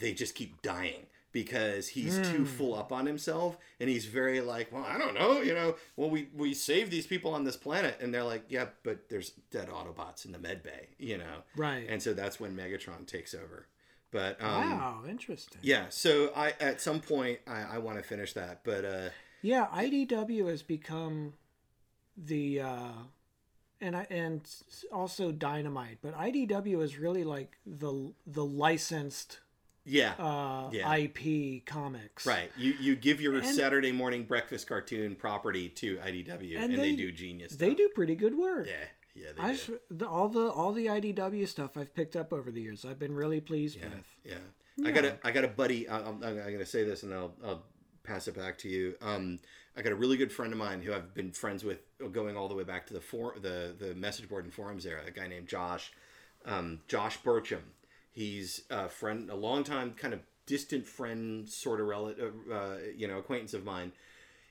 they just keep dying because he's too full up on himself and he's very like well i don't know you know well we we saved these people on this planet and they're like yeah but there's dead autobots in the med bay you know Right. and so that's when megatron takes over but um wow. Interesting. yeah, so I at some point I, I want to finish that, but uh, Yeah, IDW has become the uh and I, and also Dynamite, but IDW is really like the the licensed yeah, uh Yeah. IP comics. right. You you give your and- Saturday morning breakfast cartoon property to IDW, and, And they, they- do genius. They do pretty good work. Yeah, yeah, they I s- the, all the all the IDW stuff I've picked up over the years. I've been really pleased yeah, with. yeah. I got a I got a buddy. I- I'm, I'm going to say this, and I'll, I'll pass it back to you. Um, I got a really good friend of mine who I've been friends with, going all the way back to the for the the message board and forums era. A guy named Josh, um, Josh Burcham. He's a friend, a long time kind of distant friend, sort of relative, uh, you know, acquaintance of mine.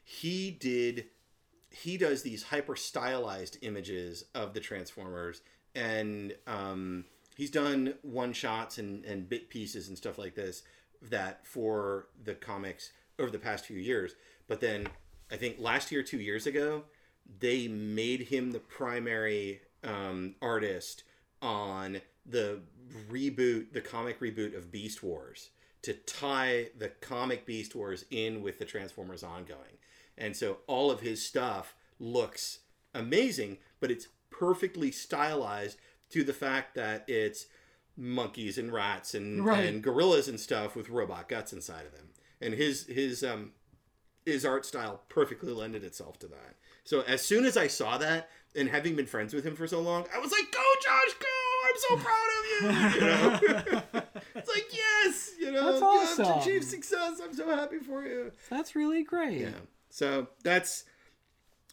He did he does these hyper stylized images of the Transformers, and um, he's done one shots and, and bit pieces and stuff like this that for the comics over the past few years. But then I think last year, two years ago, they made him the primary um, artist on the reboot, the comic reboot of Beast Wars, to tie the comic Beast Wars in with the Transformers ongoing. And so all of his stuff looks amazing, but it's perfectly stylized to the fact that it's monkeys and rats and, Right. and gorillas and stuff with robot guts inside of them. And his his um his art style perfectly lended itself to that. So as soon as I saw that, and having been friends with him for so long, I was like, "Go, Josh, go! I'm so proud of you!" You know, it's like, yes, you know, That's you achieved success. I'm so happy for you. That's really great. Yeah. So that's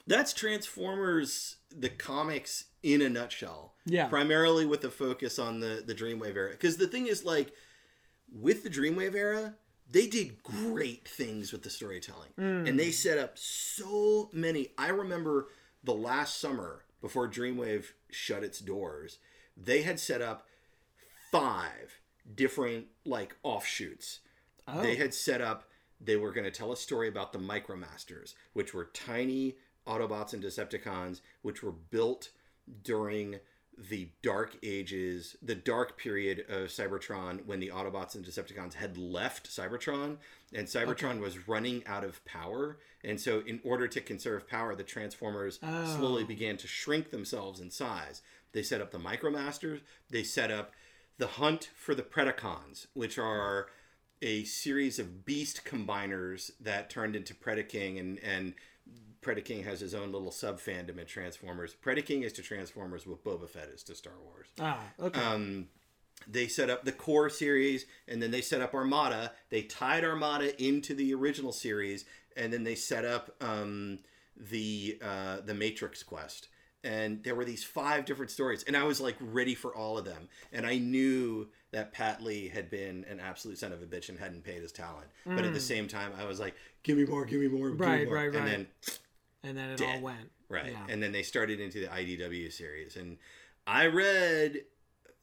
that's Transformers the comics in a nutshell. Yeah. Primarily with a focus on the the Dreamwave era, because the thing is, like, with the Dreamwave era, they did great things with the storytelling, mm. and they set up so many. I remember the last summer before Dreamwave shut its doors, they had set up five different like offshoots. Oh. They had set up they were going to tell a story about the Micromasters, which were tiny Autobots and Decepticons, which were built during the dark ages, the dark period of Cybertron when the Autobots and Decepticons had left Cybertron and Cybertron was running out of power. And so, in order to conserve power, the Transformers slowly Oh. began to shrink themselves in size. They set up the Micromasters, they set up the hunt for the Predacons, which are a series of beast combiners that turned into Predaking and and Predaking has his own little sub fandom in Transformers. Predaking is to Transformers what Boba Fett is to Star Wars. Ah, okay. Um, they set up the core series and then they set up Armada. They tied Armada into the original series and then they set up um, the uh, the Matrix quest. And there were these five different stories, and I was like ready for all of them. And I knew that Pat Lee had been an absolute son of a bitch and hadn't paid his talent. But at the same time, I was like, "Give me more, give me more, give me Mm. Right, more." right, right. And then and then it all went. Right. Yeah. And then they started into the IDW series. And I read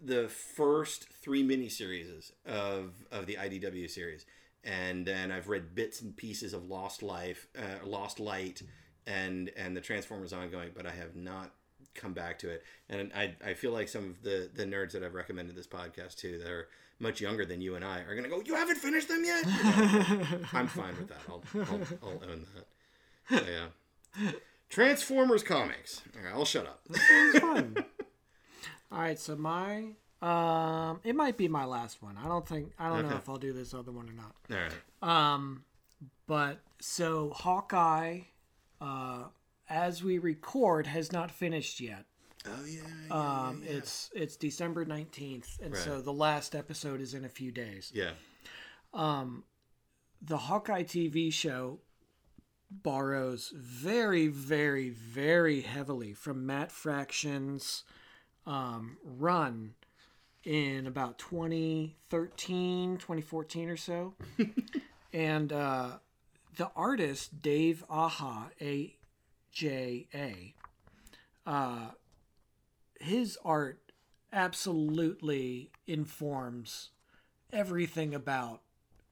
the first three miniseries of, of the IDW series. And then I've read bits and pieces of Lost Life, uh, Lost Light, and and the Transformers ongoing, but I have not come back to it. And I, I feel like some of the, the nerds that I've recommended this podcast to that are much younger than you and I are going to go, You haven't finished them yet? You know, I'm fine with that. I'll, I'll, I'll own that. So, yeah. Transformers comics. All right, I'll shut up. Fun. All right, so my um, it might be my last one. I don't think I don't know if I'll do this other one or not. All right. Um, but so Hawkeye, uh, as we record, has not finished yet. Oh yeah. yeah, Um, it's it's December nineteenth, and so the last episode is in a few days. yeah. the Hawkeye TV show borrows very, very, very heavily from Matt Fraction's um, run in about 2013, 2014 or so. and uh, the artist, Dave Aja, A J A, uh, his art absolutely informs everything about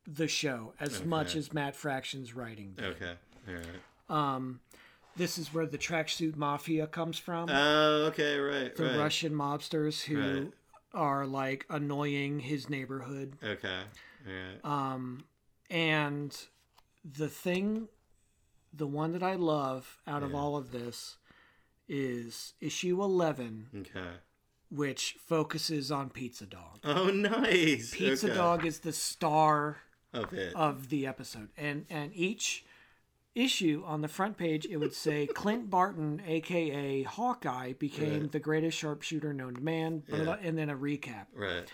the show as much as Matt Fraction's writing. did. Okay. All right. Um, this is where the tracksuit mafia comes from. Oh, okay. Right. the right. Russian mobsters who Right. are like annoying his neighborhood. Okay. All right. Um, and the thing, the one that I love out of Yeah. all of this is issue 11, Okay. which focuses on Pizza Dog. Oh, nice. Pizza okay. Dog is the star Of it. of the episode and and each issue on the front page it would say clint barton aka hawkeye became Right. the greatest sharpshooter known to man Yeah. and then a recap right.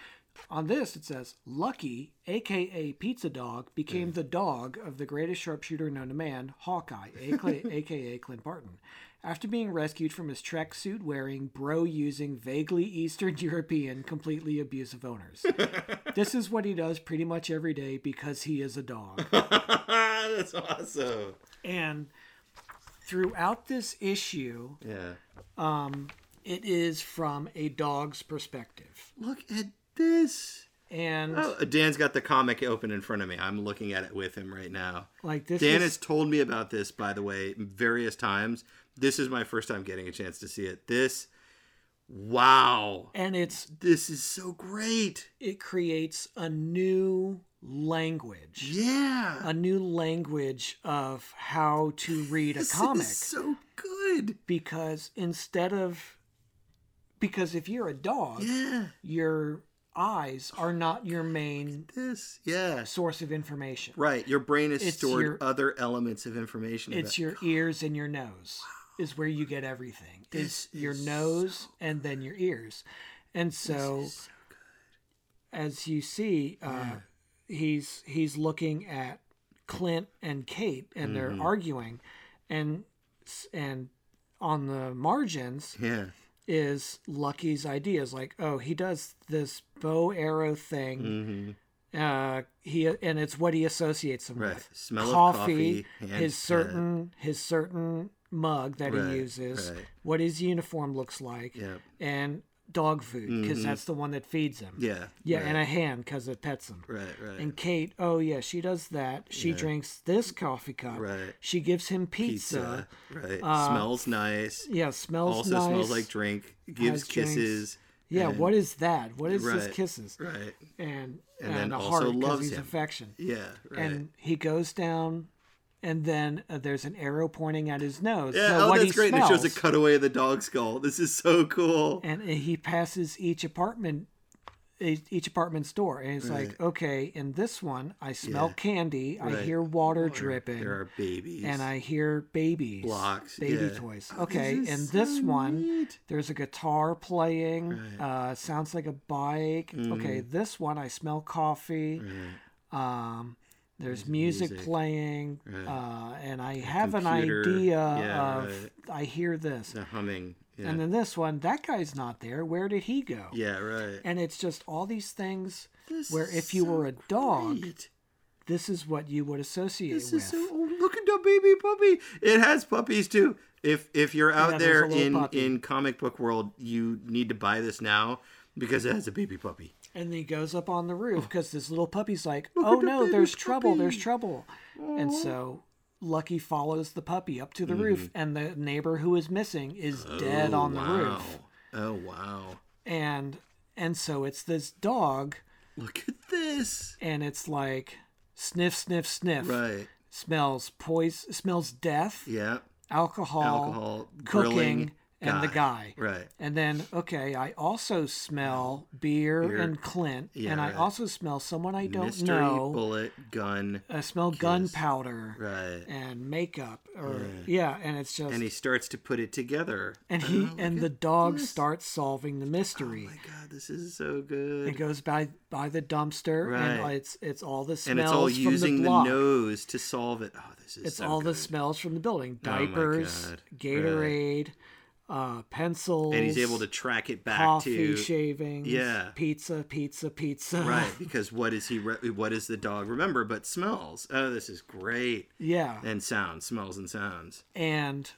On this it says lucky aka pizza dog became the dog of the greatest sharpshooter known to man hawkeye aka, aka clint barton after being rescued from his trek suit wearing bro using vaguely eastern european completely abusive owners this is what he does pretty much every day because he is a dog That's awesome. and throughout this issue Yeah. um, it is from a dog's perspective Look at this. and Oh, Dan's got the comic open in front of me. I'm looking at it with him right now. like this Dan is, has told me about this, by the way, various times. This is my first time getting a chance to see it. This Wow. and it's This is so great. it creates a new language Yeah. a new language of how to read a this comic is so good. because instead of because if you're a dog Yeah. your eyes are not your main This. Yeah. source of information Right. Your brain has It's stored your- other elements of information. it's about- your ears and your nose is where you get everything it's your is nose and then your ears and is so as you see uh, he's he's looking at clint and kate and they're Mm-hmm. arguing and and on the margins. Yeah. Is lucky's ideas like oh he does this bow arrow thing Mm-hmm. uh he and it's what he associates them Right. with Smell coffee, of coffee. his certain his certain mug that Right, he uses right. what his uniform looks like Yeah. and dog food because that's the one that feeds him Mm-hmm. Yeah. yeah Right. and a hand because it pets him Right. Right. and kate oh yeah she does that she drinks this coffee cup Right. she gives him pizza, Pizza. Right. Uh, smells nice. yeah smells Also nice smells like drink. Gives has drinks. kisses. yeah and- what is that what is this Right. kisses Right. and And and, then a also heart loves he's him. affection Yeah. Right. and he goes down and then uh, there's an arrow pointing at his nose yeah. so oh, what that's he great. And it shows a cutaway of the dog skull. This is so cool. and he passes each apartment each apartment's door and he's like okay in this one i smell Yeah. candy i hear water dripping There are babies. and i hear babies Blocks, baby yeah. toys Oh, okay this in is this so one neat. there's a guitar playing Right. uh sounds like a bike okay Mhm. this one i smell coffee Right. um there's music, music. playing Right. uh and i have an idea Yeah, of right. i hear this The humming. Yeah. and then this one that guy's not there where did he go yeah. Right. and it's just all these things This where if you were a dog, great. this is what you would associate This with is so. Oh, look at the baby puppy. It has puppies too. If if you're out Yeah, there in puppy. in comic book world, you need to buy this now because it has a baby puppy. And then he goes up on the roof because this little puppy's like Look oh the no baby there's trouble there's puppy." trouble and so lucky follows the puppy up to the Mm-hmm. roof and the neighbor who is missing is dead on the roof Oh wow! and and so it's this dog Look at this. and it's like sniff sniff sniff Right. smells poison smells death Yeah. alcohol, Alcohol. cooking grilling, and the guy Right. and then okay i also smell beer, Beer. and clint Yeah, and i right. also smell someone i don't Mystery know bullet gun. i smell gunpowder Right. and makeup or Yeah. yeah. and it's just And he starts to put it together. and oh he Oh, and the dog this. starts solving the mystery Oh my god, this is so good. it goes by by the dumpster and Right. it's it's all the smells and it's all from using the the, nose to solve it. Oh, this is it's so all the smells from the building Oh diapers God. gatorade uh pencils and he's able to track it back coffee to shavings Yeah. pizza pizza pizza right because what is he? Re- what does the dog remember? But smells. Oh, this is great. yeah And sounds, smells, and sounds. and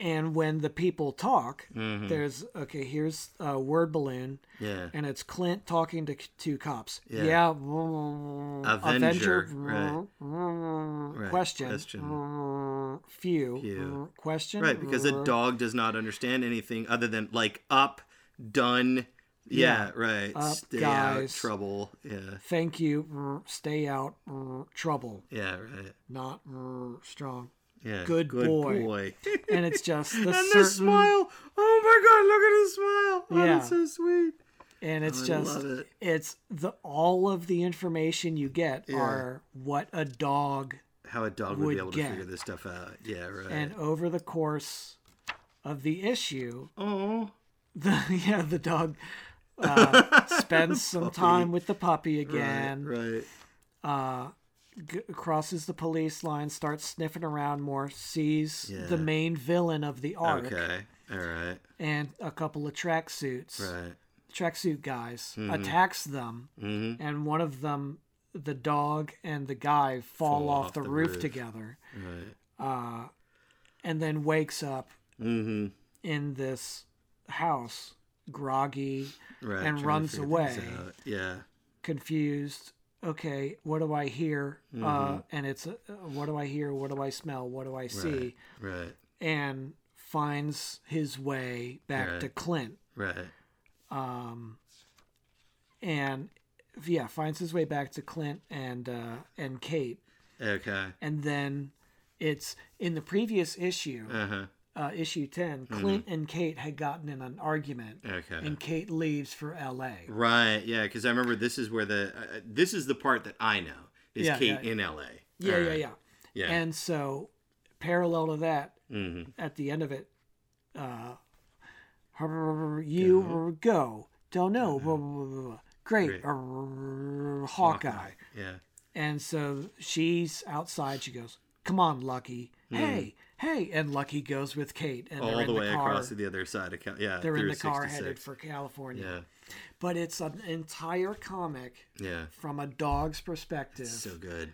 and when the people talk Mhm. there's okay here's a word balloon Yeah. and it's clint talking to two cops Yeah. yeah, Avenger, Avenger, Right. question Question. few Few. question Right, because a dog does not understand anything other than like up, done. Yeah, Yeah. right. Up, Stay guys. out, trouble. Yeah, thank you stay out trouble yeah, right. not strong Yeah. Good boy. boy. and it's just the and certain the smile. Oh my god, look at his smile. Oh, Yeah. that's so sweet. and it's I just it. it's the all of the information you get Yeah. are what a dog How a dog would, Would be able to figure this stuff out. Yeah, right. and over the course of the issue oh, the yeah the dog uh, spends some time with the puppy again Right. uh g- crosses the police line starts sniffing around more sees Yeah. the main villain of the arc Okay. All right. and a couple of tracksuits Right. tracksuit guys Mhm. attacks them Mm-hmm. and one of them the dog and the guy fall, Fall off, off the, the roof, roof. together Right. uh and then wakes up Mm-hmm. in this house groggy Right. And runs away. Yeah. confused okay what do i hear uh Mhm. and it's uh, what do i hear what do i smell what do i see Right. and finds his way back Right. to Clint, Right. Um. And yeah, finds his way back to Clint and uh, and Kate, Okay. and then it's in the previous issue, Uh huh. Uh, issue 10 Clint and Kate had gotten in an argument, Okay. and Kate leaves for L.A. Right. Yeah. Because I remember this is where the uh, this is the part that I know is Yeah, Kate yeah. in L.A. Yeah, All yeah, yeah. Yeah. And so, parallel to that, Mhm. at the end of it, uh, you go. Don't know. Blah, blah, blah, blah, blah. Great. Great. Hawkeye. Yeah. And so she's outside. She goes, "Come on, Lucky. Hey, hey!" And Lucky goes with Kate, and they're. All the the way across to the other side of Cal- yeah. they're in the car 66. headed for California. Yeah. But it's an entire comic Yeah. from a dog's perspective, So good.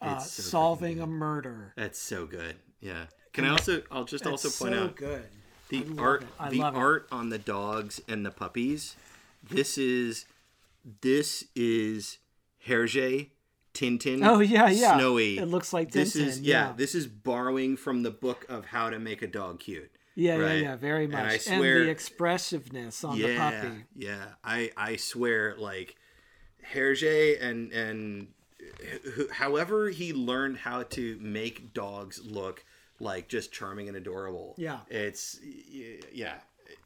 uh, It's so solving good. a murder. That's so good. Yeah. Can I also? I'll just That's also point so out good. the art. The love it. art on the dogs and the puppies. This is. This is Hergé, Tintin. Oh yeah, yeah. Snowy. It looks like This Tintin, is yeah, yeah. This is borrowing from the book of how to make a dog cute. Yeah, yeah, right? yeah, very And much. I And, swear- the expressiveness on the puppy. yeah. I I swear, like Hergé and and however he learned how to make dogs look like just charming and adorable. Yeah. it's yeah.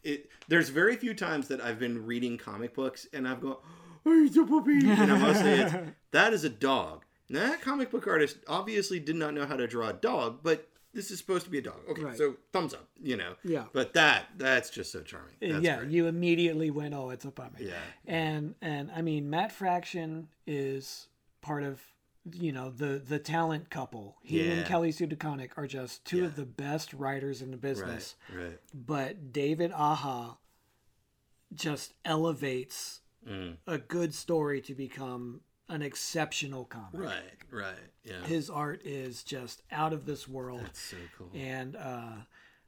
It there's very few times that I've been reading comic books and I've gone, "Oh, it's a puppy," you know. Mostly, it's that is a dog. Now, that comic book artist obviously did not know how to draw a dog, but this is supposed to be a dog. Okay, Right. so thumbs up, you know. Yeah. But that that's just so charming. Uh, that's yeah, great. you immediately went, "Oh, it's a puppy." Yeah. And and I mean, Matt Fraction is part of you know the the talent couple. He Yeah. and Kelly Sue DeConnick are just two of the best writers in the business. Right. Right. But David Aja just elevates Mm. a good story to become an exceptional comic. Right. Right. Yeah. His art is just out of this world. That's so cool. And uh,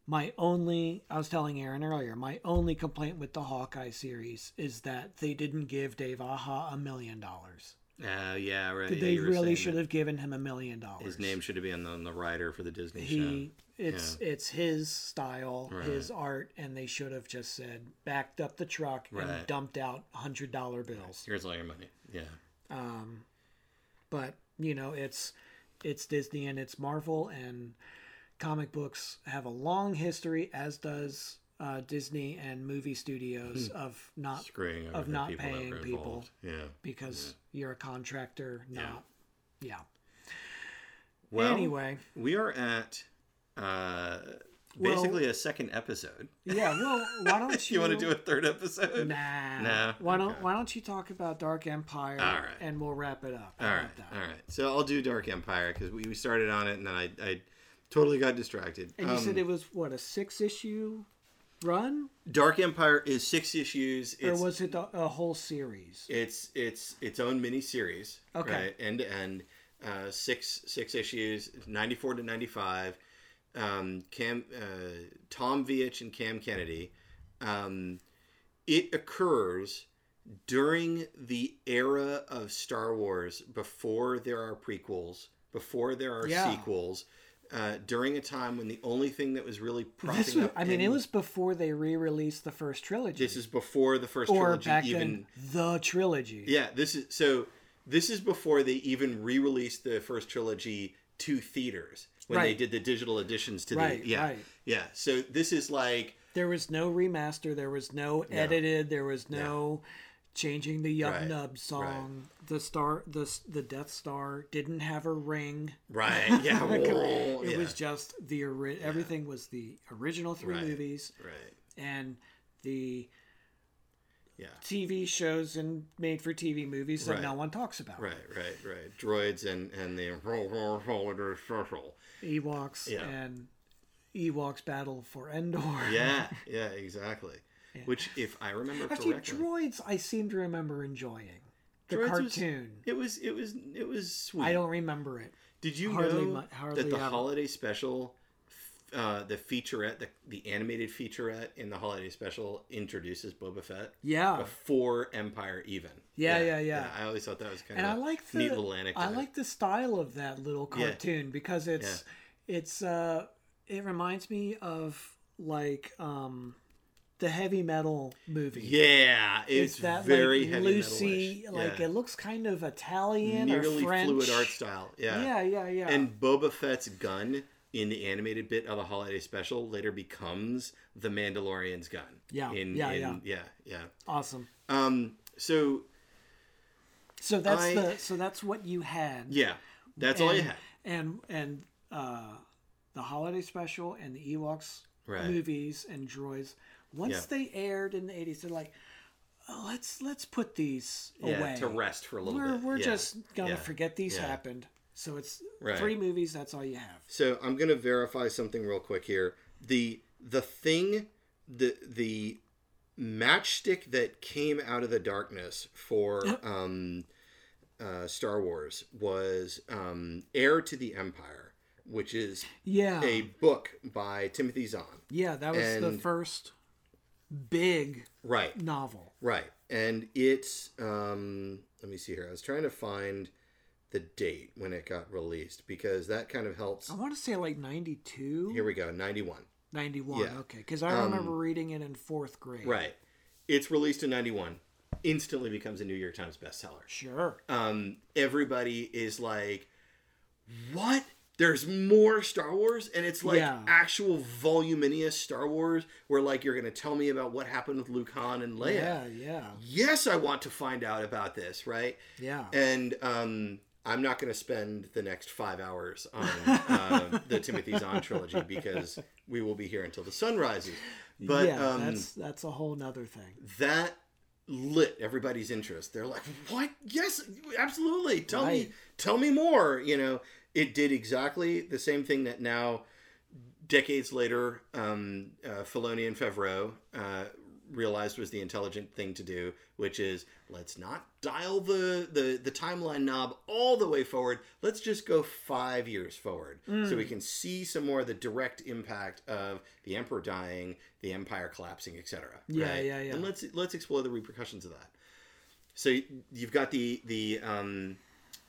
my only, I was telling Aaron earlier, my only complaint with the Hawkeye series is that they didn't give Dave Aja a million dollars. Uh, yeah. Right. yeah, They were really should have given him a million dollars. His name should have been on the writer for the Disney He, it's it's his style, Right. his art, and they should have just said backed up the truck Right. and dumped out hundred dollar bills. Here's all your money. Yeah. Um, but you know, it's it's Disney and it's Marvel, and comic books have a long history, as does uh, Disney and movie studios of not of not people paying people. Yeah. because you're a contractor, not yeah. Well, anyway, we are at uh, Well- basically a second episode. yeah. Well, why don't you? you want to do a third episode? Nah. Nah. Why don't Okay. Why don't you talk about Dark Empire? All right. And we'll wrap it up. All right, that? all right. So I'll do Dark Empire because we, we started on it and then I, I totally got distracted. And you Um, said it was what a six issue run, Dark Empire is six issues. or It's, was it a, a whole series? it's it's its own mini series. Okay. Right, end to end, uh, six six issues, ninety four to ninety five. Um, Cam uh, Tom Veitch and Cam Kennedy. Um, it occurs during the era of Star Wars before there are prequels, before there are Yeah. sequels. Uh, during a time when the only thing that was really propping was, up I mean, it was before they re-released the first trilogy, this is before the first or trilogy back even then the trilogy. yeah, this is so. This is before they even re-released the first trilogy to theaters when they did the digital editions to Right, the yeah right. yeah. So this is like There was no remaster. There was no edited. There was no changing the Yub Right, Nub song. The star, the the Death Star didn't have a ring. right yeah It yeah, was just the ori- everything was the original three Right. movies right and the yeah TV shows and made for TV movies that Right. no one talks about. right right right droids and and the Ewoks Yeah. and Ewoks Battle for Endor. yeah yeah exactly. Which, if I remember Actually, correctly, droids I seem to remember enjoying. The Droids was- it was it was it was sweet. I don't remember it. Did you hardly know mu- that the holiday special, uh, the featurette, the, the animated featurette in the holiday special introduces Boba Fett Yeah. before Empire even? Yeah, yeah, yeah. I always thought that was kind and of I like the neat little anecdote. I like the style of that little Yeah. cartoon because it's it's uh it reminds me of like um the heavy metal movie. Yeah, it's, that very like heavy Lucy, metalish. like yeah. it looks kind of Italian nearly or French. fluid art style. Yeah. Yeah, yeah, yeah. And Boba Fett's gun in the animated bit of the holiday special later becomes the Mandalorian's gun. Yeah, In, yeah, in, yeah. yeah, yeah. awesome. Um. So So that's I- the so that's what you had. yeah, that's all you had. And and uh the holiday special and the Ewoks Right. movies and droids. Once Yeah. they aired in the eighties, they're like, oh, let's let's put these Yeah, away. to rest for a little we're bit. we're Yeah. just gonna forget these happened. So it's Right. three movies. That's all you have. So I'm gonna verify something real quick here. The the thing the the matchstick that came out of the darkness for um, uh, Star Wars was um, Heir to the Empire, which is Yeah, a book by Timothy Zahn. yeah, that was the first big Right, novel. right, and it's um, let me see here. I was trying to find the date when it got released because that kind of helps. I want to say like 92, Here we go, ninety one. 91. Yeah. Um, Okay, because I remember reading it in fourth grade. Right. It's released in 91. Instantly becomes a New York Times bestseller. Sure. Um, everybody is like, what? There's more Star Wars? And it's like Yeah. actual voluminous Star Wars where, like, you're going to tell me about what happened with Luke Han and Leia. Yeah, yeah, Yes, I want to find out about this, right? yeah. And um, I'm not going to spend the next five hours on uh, the Timothy Zahn trilogy because we will be here until the sun rises. But yeah, um, that's that's a whole nother thing. that lit everybody's interest. They're like, "What? Yes, absolutely. Tell me, tell me more." You know, it did exactly the same thing that now, decades later, um, uh, Filoni and Favreau uh, realized was the intelligent thing to do, which is let's not dial the, the the timeline knob all the way forward. Let's just go five years forward, so we can see some more of the direct impact of the emperor dying, the empire collapsing, etc. Yeah, right? yeah, yeah. And let's let's explore the repercussions of that. So you've got the the um,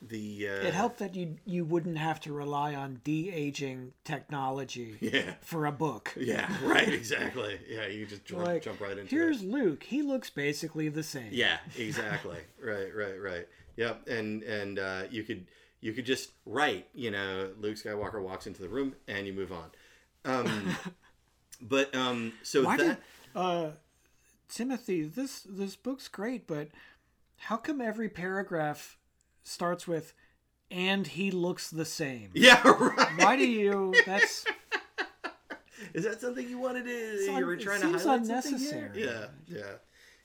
the uh, It helped that you you wouldn't have to rely on de aging technology Yeah. for a book. Yeah, right, exactly. Yeah, you just jump, Like, jump right into here's it. Luke. He looks basically the same. Yeah, exactly. right, right, right. Yep, and and uh, you could you could just write, you know, Luke Skywalker walks into the room, and you move on. Um, but um, so Why that did uh, Timothy? This this book's great, but how come every paragraph starts with "and he looks the same"? yeah, right. Why do you? That's Is that something you wanted to? un- you were trying to highlight unnecessary. Yeah, yeah,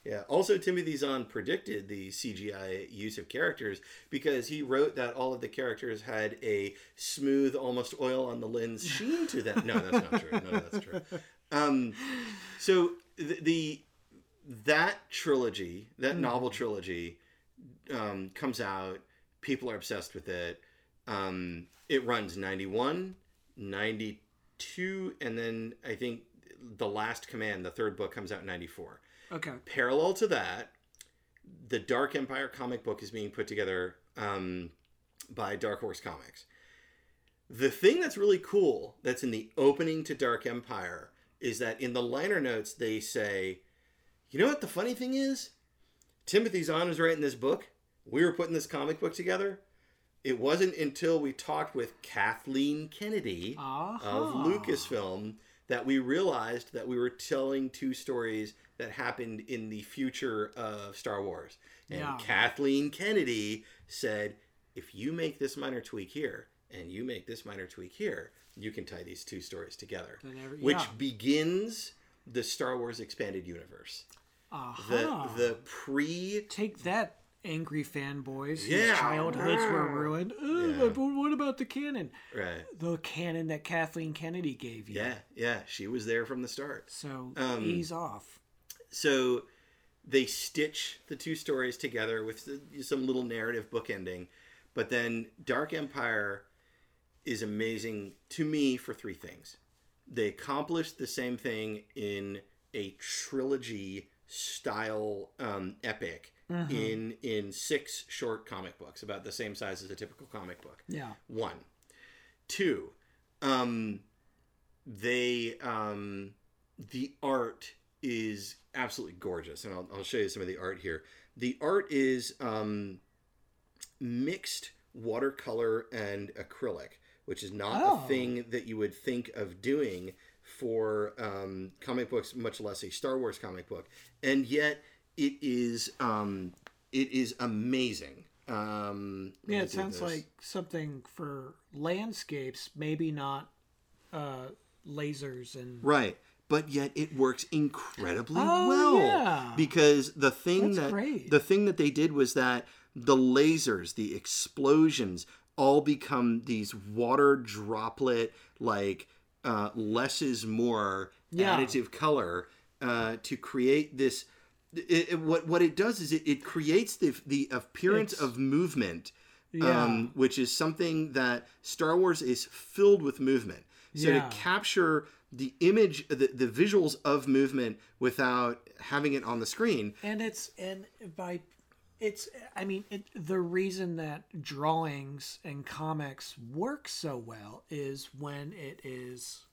yeah. Also, Timothy Zahn predicted the CGI use of characters because he wrote that all of the characters had a smooth, almost oil on the lens sheen to them. No, that's not true. No, that's true. Um, so the, the that trilogy, that novel trilogy, um, comes out. People are obsessed with it. Um, it runs 91, 92, and then I think The Last Command, the third book, comes out in 94. okay. Parallel to that, the Dark Empire comic book is being put together um, by Dark Horse Comics. The thing that's really cool that's in the opening to Dark Empire is that in the liner notes they say, you know what the funny thing is? Timothy Zahn is writing this book. We were putting this comic book together. It wasn't until we talked with Kathleen Kennedy Aha. of Lucasfilm that we realized that we were telling two stories that happened in the future of Star Wars. And Yeah. Kathleen Kennedy said, if you make this minor tweak here and you make this minor tweak here, you can tie these two stories together. Every- which yeah. begins the Star Wars expanded universe. Aha. The the pre Take that, angry fanboys Yeah. whose childhoods were ruined. Yeah. But what about the canon? right. The canon that Kathleen Kennedy gave you. Yeah, yeah, she was there from the start. So Um, ease off. so they stitch the two stories together with some little narrative bookending but then dark empire is amazing to me for three things they accomplished the same thing in a trilogy style um, epic in in six short comic books about the same size as a typical comic book Yeah. one two um they um, the art is absolutely gorgeous, and I'll, I'll show you some of the art here. The art is um, mixed watercolor and acrylic, which is not Oh. a thing that you would think of doing for um, comic books, much less a Star Wars comic book, and yet it is um, it is amazing. Um, Yeah, it sounds this. like something for landscapes, maybe not uh, lasers and. Right. But yet it works incredibly Oh, well. yeah. Because the thing That's that great. the thing that they did was that the lasers, the explosions all become these water droplet like uh, less is more Yeah. additive color uh, to create this it, it- what what it does is it, it creates the the appearance It's- of movement Yeah. um, which is something that Star Wars is filled with movement. So Yeah. to capture the image, the, the visuals of movement without having it on the screen, and it's and by it's i mean it, the reason that drawings and comics work so well is when it is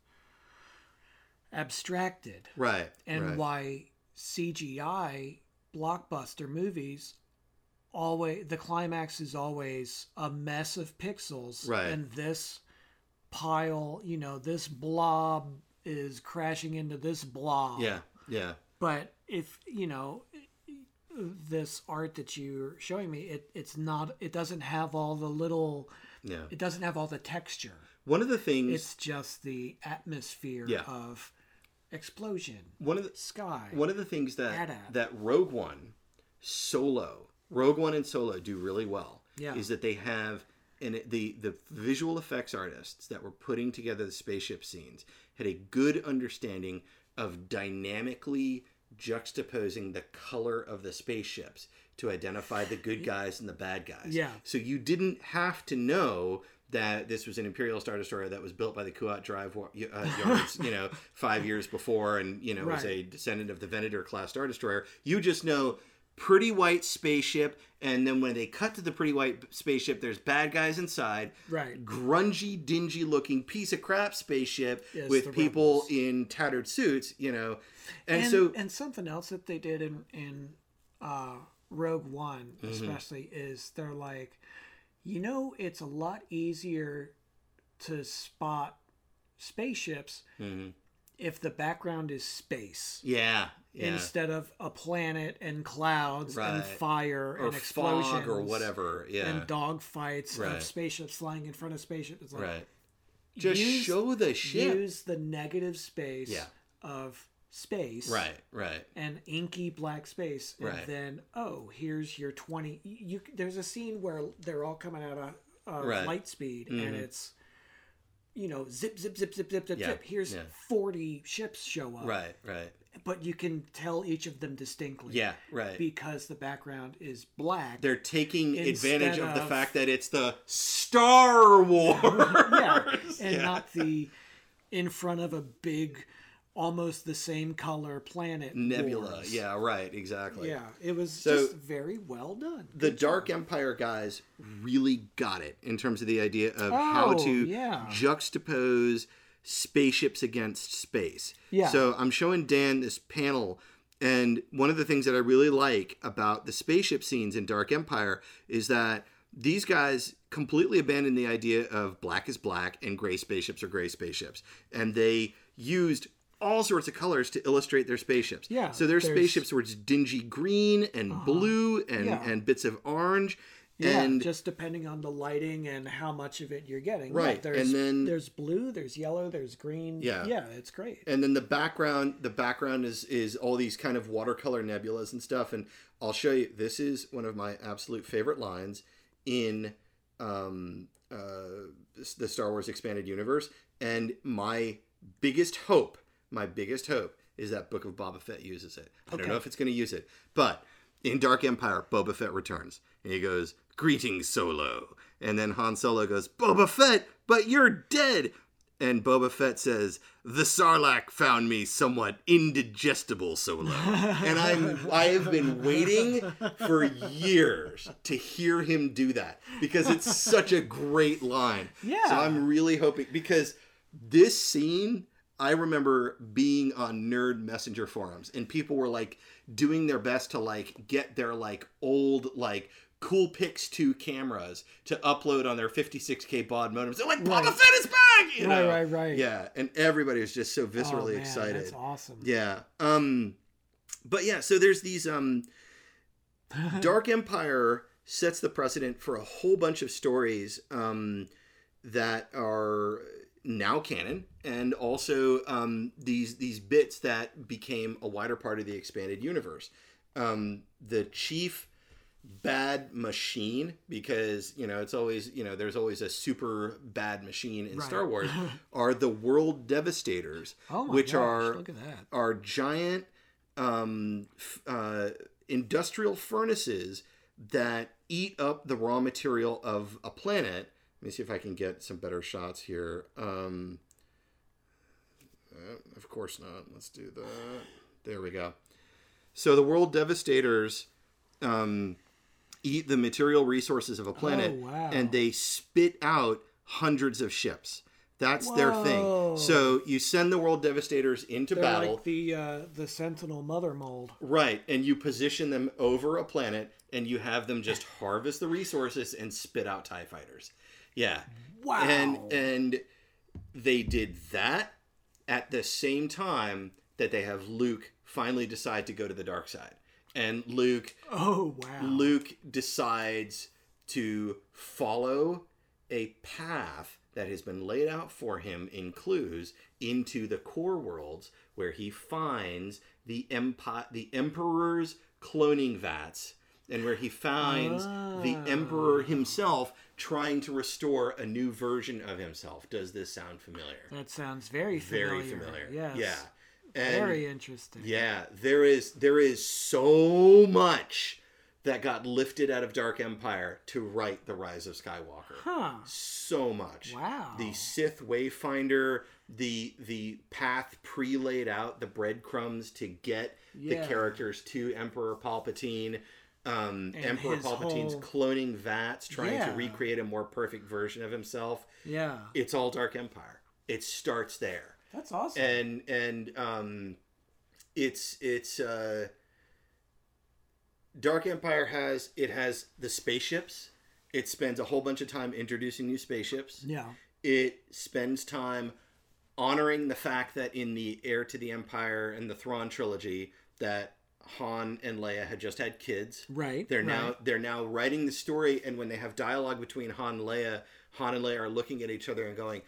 abstracted right? and right. why cgi blockbuster movies always the climax is always a mess of pixels Right. and this pile you know this blob is crashing into this blob yeah, yeah, but if you know this art that you're showing me it it's not it doesn't have all the little yeah. it doesn't have all the texture One of the things, it's just the atmosphere Yeah. of explosion one of the sky one of the things that that Rogue One, Solo, Rogue One and Solo do really well Yeah. is that they have and the the visual effects artists that were putting together the spaceship scenes had a good understanding of dynamically juxtaposing the color of the spaceships to identify the good guys and the bad guys. Yeah. So you didn't have to know that this was an Imperial Star Destroyer that was built by the Kuat Drive uh, yards, you know, five years before, and you know was a descendant of the Venator class Star Destroyer. You just know pretty white spaceship, and then when they cut to the pretty white spaceship, there's bad guys inside. Right. Grungy, dingy looking piece of crap spaceship Yes, with people rebels. in tattered suits, you know, and, and, so and something else that they did in in uh rogue one Mm-hmm. especially is they're like you know it's a lot easier to spot spaceships Mhm. if the background is space yeah, yeah, instead of a planet and clouds and fire or and explosions or whatever, yeah, and dogfights Right. of spaceships flying in front of spaceships. It's like, right. Just use- show the ship. Use the negative space Yeah. of space, Right, right. and inky black space, and Right. then oh, here's your twenty. You there's a scene where they're all coming out of, of Right. light speed, Mhm. and it's you know zip zip zip zip zip zip Yeah, zip. Here's yeah. forty ships show up, Right, right. but you can tell each of them distinctly, Yeah, right. because the background is black. They're taking advantage of the fact that it's the Star Wars. yeah, and Yeah. not the in front of a big, almost the same color planet Nebula. wars. Yeah, right, exactly. yeah. It was So- just very well done. The Good Dark job. Empire guys really got it in terms of the idea of how Oh, to yeah. juxtapose spaceships against space. Yeah. So I'm showing Dan this panel, and one of the things that I really like about the spaceship scenes in Dark Empire is that these guys completely abandoned the idea of black is black and gray spaceships are gray spaceships, and they used all sorts of colors to illustrate their spaceships. Yeah, So their spaceships were just dingy green and blue and, Yeah. and bits of orange. Yeah, and just depending on the lighting and how much of it you're getting. Right, Yeah, there's, and then- there's blue, there's yellow, there's green. Yeah. Yeah, it's great. and then the background the background is is all these kind of watercolor nebulas and stuff and i'll show you this is one of my absolute favorite lines in um uh the star wars expanded universe and my biggest hope my biggest hope is that book of boba fett uses it i don't know if it's going to use it but in dark empire boba fett returns and he goes greetings solo and then han solo goes boba fett but you're dead and Boba Fett says, "The Sarlacc found me somewhat indigestible, Solo." and I'm I have been waiting for years to hear him do that because it's such a great line. Yeah. So I'm really hoping because this scene I remember being on nerd messenger forums and people were like doing their best to like get their like old like Coolpix 2 cameras to upload on their 56k baud modems. They're like, Boba Right. Fett is back! You Right, know? right, right. Yeah, and everybody was just so viscerally Oh, man, excited. That's awesome. Yeah. Um but yeah, so there's these um Dark Empire sets the precedent for a whole bunch of stories um that are now canon and also um these these bits that became a wider part of the expanded universe. Um the chief bad machine because you know it's always you know there's always a super bad machine in Right. Star Wars are the world devastators Oh which gosh, are look at that. are giant um, f- uh, industrial furnaces that eat up the raw material of a planet. Let me see if I can get some better shots here. Um, uh, of course not. Let's do that. There we go. So the world devastators um, eat the material resources of a planet, Oh, wow. and they spit out hundreds of ships. That's their thing. So you send the world devastators into They're battle. like the uh, the Sentinel mother mold. Right, and you position them over a planet, and you have them just harvest the resources and spit out Tie fighters. Yeah, Wow. and and they did that at the same time that they have Luke finally decide to go to the dark side, and Luke oh wow. Luke decides to follow a path that has been laid out for him in clues into the core worlds where he finds the empire the emperor's cloning vats and where he finds the Ah. emperor himself trying to restore a new version of himself does this sound familiar That sounds very familiar. very familiar Yes. yeah and Very interesting. yeah, there is there is so much that got lifted out of Dark Empire to write the Rise of Skywalker. Huh. So much. Wow. The Sith Wayfinder, the the path pre-laid out, the breadcrumbs to get Yeah. the characters to Emperor Palpatine. Um, Emperor Palpatine's whole- cloning vats, trying to recreate a more perfect version of himself. Yeah. It's all Dark Empire. It starts there That's awesome. and and um it's it's uh dark empire has it has the spaceships it spends a whole bunch of time introducing new spaceships yeah. it spends time honoring the fact that in the heir to the empire and the thrawn trilogy that han and leia had just had kids Right. they're now right. they're now writing the story, and when they have dialogue between Han and Leia, Han and Leia are looking at each other and going,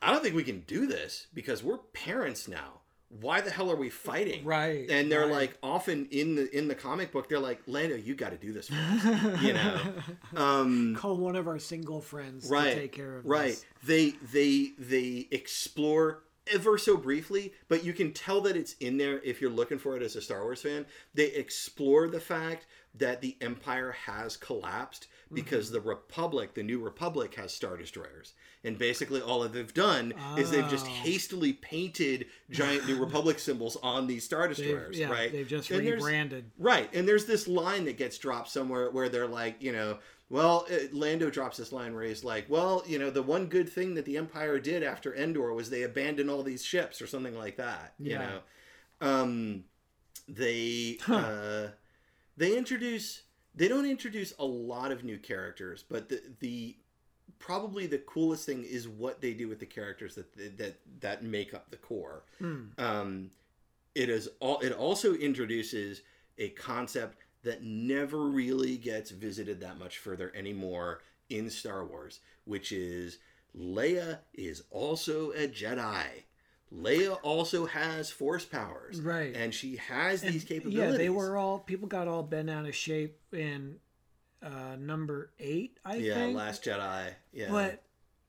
"I don't think we can do this because we're parents now. Why the hell are we fighting?" Right, And they're right. like, often in the in the comic book, they're like, "Lando, you got to do this for us," you know. Um, Call one of our single friends right, to take care of right. this. They they they explore ever so briefly, but you can tell that it's in there if you're looking for it as a Star Wars fan. They explore the fact that the Empire has collapsed because Mm-hmm. the Republic, the new Republic, has Star Destroyers. And basically, all that they've done is they've just Oh. hastily painted giant New Republic symbols on these Star They've, Destroyers, yeah, right? they've just And rebranded. Right, and there's this line that gets dropped somewhere where they're like, you know, well, uh, Lando drops this line where he's like, well, you know, the one good thing that the Empire did after Endor was they abandoned all these ships or something like that. You Yeah. know, um, they uh, they introduce they don't introduce a lot of new characters, but the the probably the coolest thing is what they do with the characters that that that make up the core Hmm. um, it is all it also introduces a concept that never really gets visited that much further anymore in Star Wars, which is Leia is also a Jedi. Leia also has force powers, Right. And she has these capabilities. Yeah, they were all people got all bent out of shape in uh, number eight, I yeah, think. Yeah, Last Jedi. Yeah, But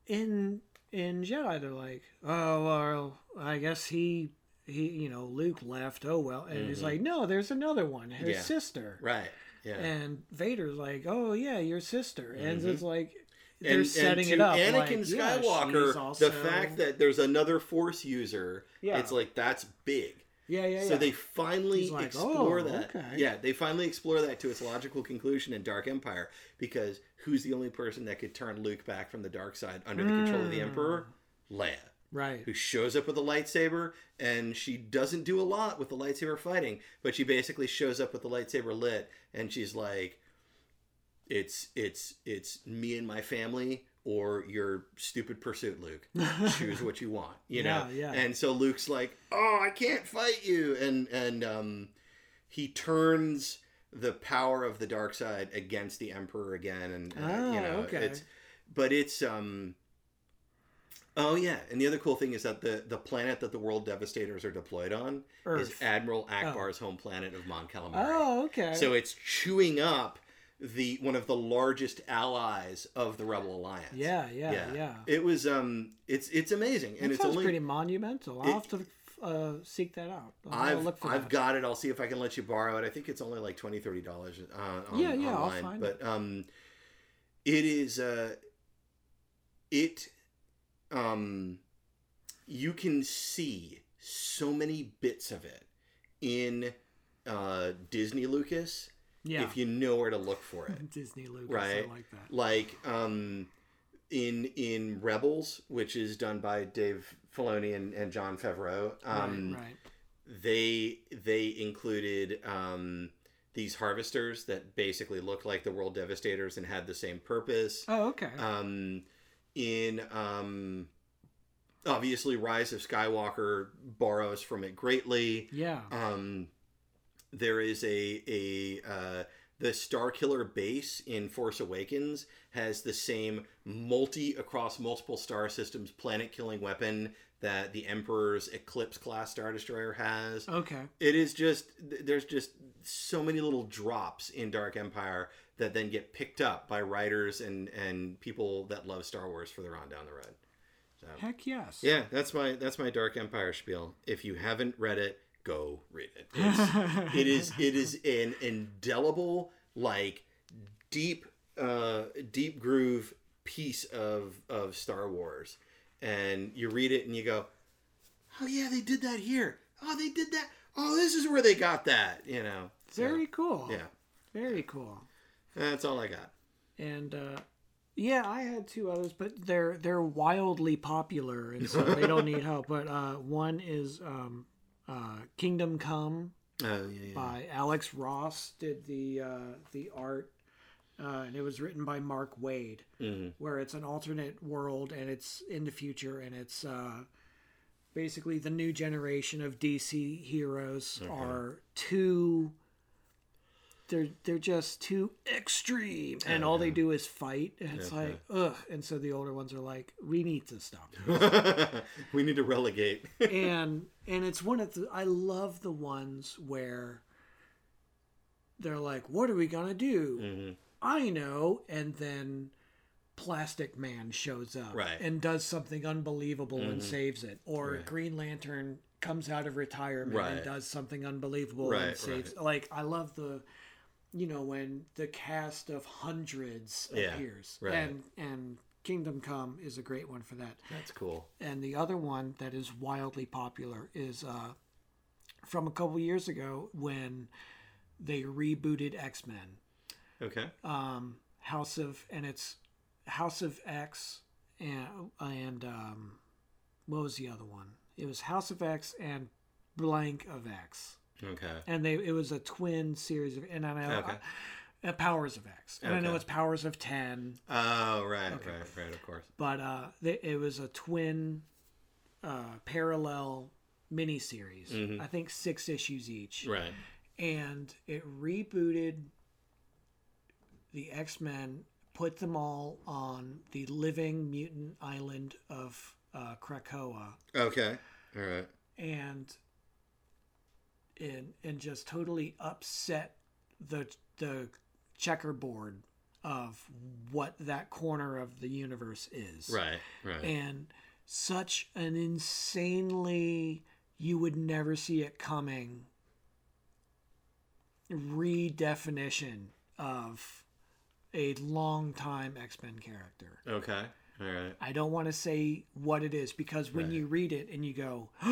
in in Jedi, they're like, oh well, I guess he he you know Luke left. Oh well, and he's like, no, there's another one, his Mm-hmm. Yeah. sister. right. Yeah, And Vader's like, oh yeah, your sister, and Mhm. it's like they're and, setting and it up. Anakin like, yeah, Skywalker, she's also... the fact that there's another Force user, Yeah. it's like that's big. yeah yeah yeah. So they finally like, explore "Oh, that. okay." Yeah, they finally explore that to its logical conclusion in Dark Empire because who's the only person that could turn Luke back from the dark side under the control of the Mm. Emperor? Leia. Right. who shows up with a lightsaber and she doesn't do a lot with the lightsaber fighting but she basically shows up with the lightsaber lit and she's like it's it's it's me and my family or your stupid pursuit luke choose what you want you know Yeah, yeah. and so luke's like oh i can't fight you and and um he turns the power of the dark side against the emperor again and uh, Oh, you know okay. it's but it's um oh yeah and the other cool thing is that the the planet that the world devastators are deployed on is admiral Ackbar's home planet of mon calamari Oh, okay. so it's chewing up the one of the largest allies of the rebel alliance yeah, yeah, yeah. yeah. it was um it's it's amazing and That it's sounds only pretty monumental. I'll it- have to uh, seek that out. I'll I've I've that. got it. I'll see if I can let you borrow it. I think it's only like 20 30 dollars uh, on, Yeah, yeah, I'll online. find but um, it is uh, it um, you can see so many bits of it in uh, Disney Lucas yeah. if you know where to look for it. Disney Lucas. Right. I like that. like um, in in Rebels, which is done by Dave Filoni and, and Jon Favreau. Um, right, right. they they included um, these harvesters that basically looked like the world devastators and had the same purpose Oh, okay. um, in um, obviously rise of skywalker borrows from it greatly yeah. um, there is a a uh, the Star Killer base in Force Awakens has the same multi across multiple star systems planet killing weapon that the Emperor's Eclipse class star destroyer has. okay. It is just there's just so many little drops in Dark Empire that then get picked up by writers and and people that love Star Wars further on down the road. So Heck yes. yeah, that's my that's my Dark Empire spiel. If you haven't read it, go read it. It's, it is it is an indelible like deep uh deep groove piece of of Star Wars. And you read it and you go, "Oh yeah, they did that here. Oh, they did that. Oh, this is where they got that." You know. So, Very cool. yeah. Very cool. That's all I got. And uh, yeah, I had two others, but they're they're wildly popular, and so they don't need help. But uh, one is um, uh, Kingdom Come Oh yeah, yeah. by Alex Ross. Did the uh, the art, uh, and it was written by Mark Waid, Mhm. where it's an alternate world and it's in the future, and it's uh, basically the new generation of DC heroes are too. They're they're just too extreme, and all they do is fight, and it's like ugh. And so the older ones are like, we need to stop. we need to relegate. and and it's one of the I love the ones where they're like, "What are we gonna do?" Mhm. I know, and then Plastic Man shows up Right. Mm-hmm. and does something unbelievable and saves it, or Green Lantern comes out of retirement Right. and does something unbelievable Right, and saves. Like I love the, you know, when the cast of hundreds Yeah, appears, right. and and Kingdom Come is a great one for that. That's cool. And the other one that is wildly popular is uh, from a couple years ago when they rebooted X Men. Okay. Um, House of and it's House of X and and um, what was the other one? It was House of X and Blank of X, Okay. and they it was a twin series of and I know Okay. uh, Powers of X, and I know it's Powers of Ten. Oh right, Okay. right, right, of course. but uh, they, it was a twin uh, parallel miniseries. Mhm. I think six issues each, Right. and it rebooted the X Men, put them all on the living mutant island of uh, Krakoa, Okay. All right. and and and just totally upset the the checkerboard of what that corner of the universe is Right, right. and such an insanely you would never see it coming redefinition of a long-time X-Men character. okay. All right. I don't want to say what it is because when Right. you read it and you go,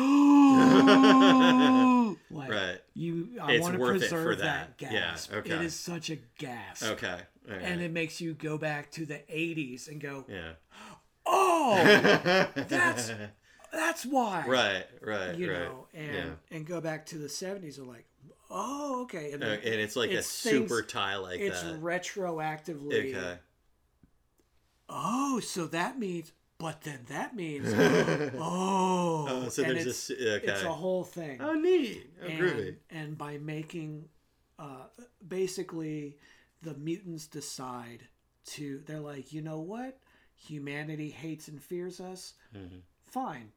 like Right. you, I It's want to preserve that. that. Yeah, gasp. okay. It is such a gasp, Okay. Right. and it makes you go back to the '80s and go, yeah. "Oh, that's that's why. Right, right, You right. know, and yeah. and go back to the seventies. and like, oh, okay, and, Uh, then and it's like it's a super things- tie like it's that. retroactively. Okay. Oh, so that means, but then that means, oh, Oh, so and there's it's, this. Okay. it's a whole thing. oh, neat. Oh, and, groovy. and by making uh, basically the mutants decide to they're like you know what humanity hates and fears us Mhm. fine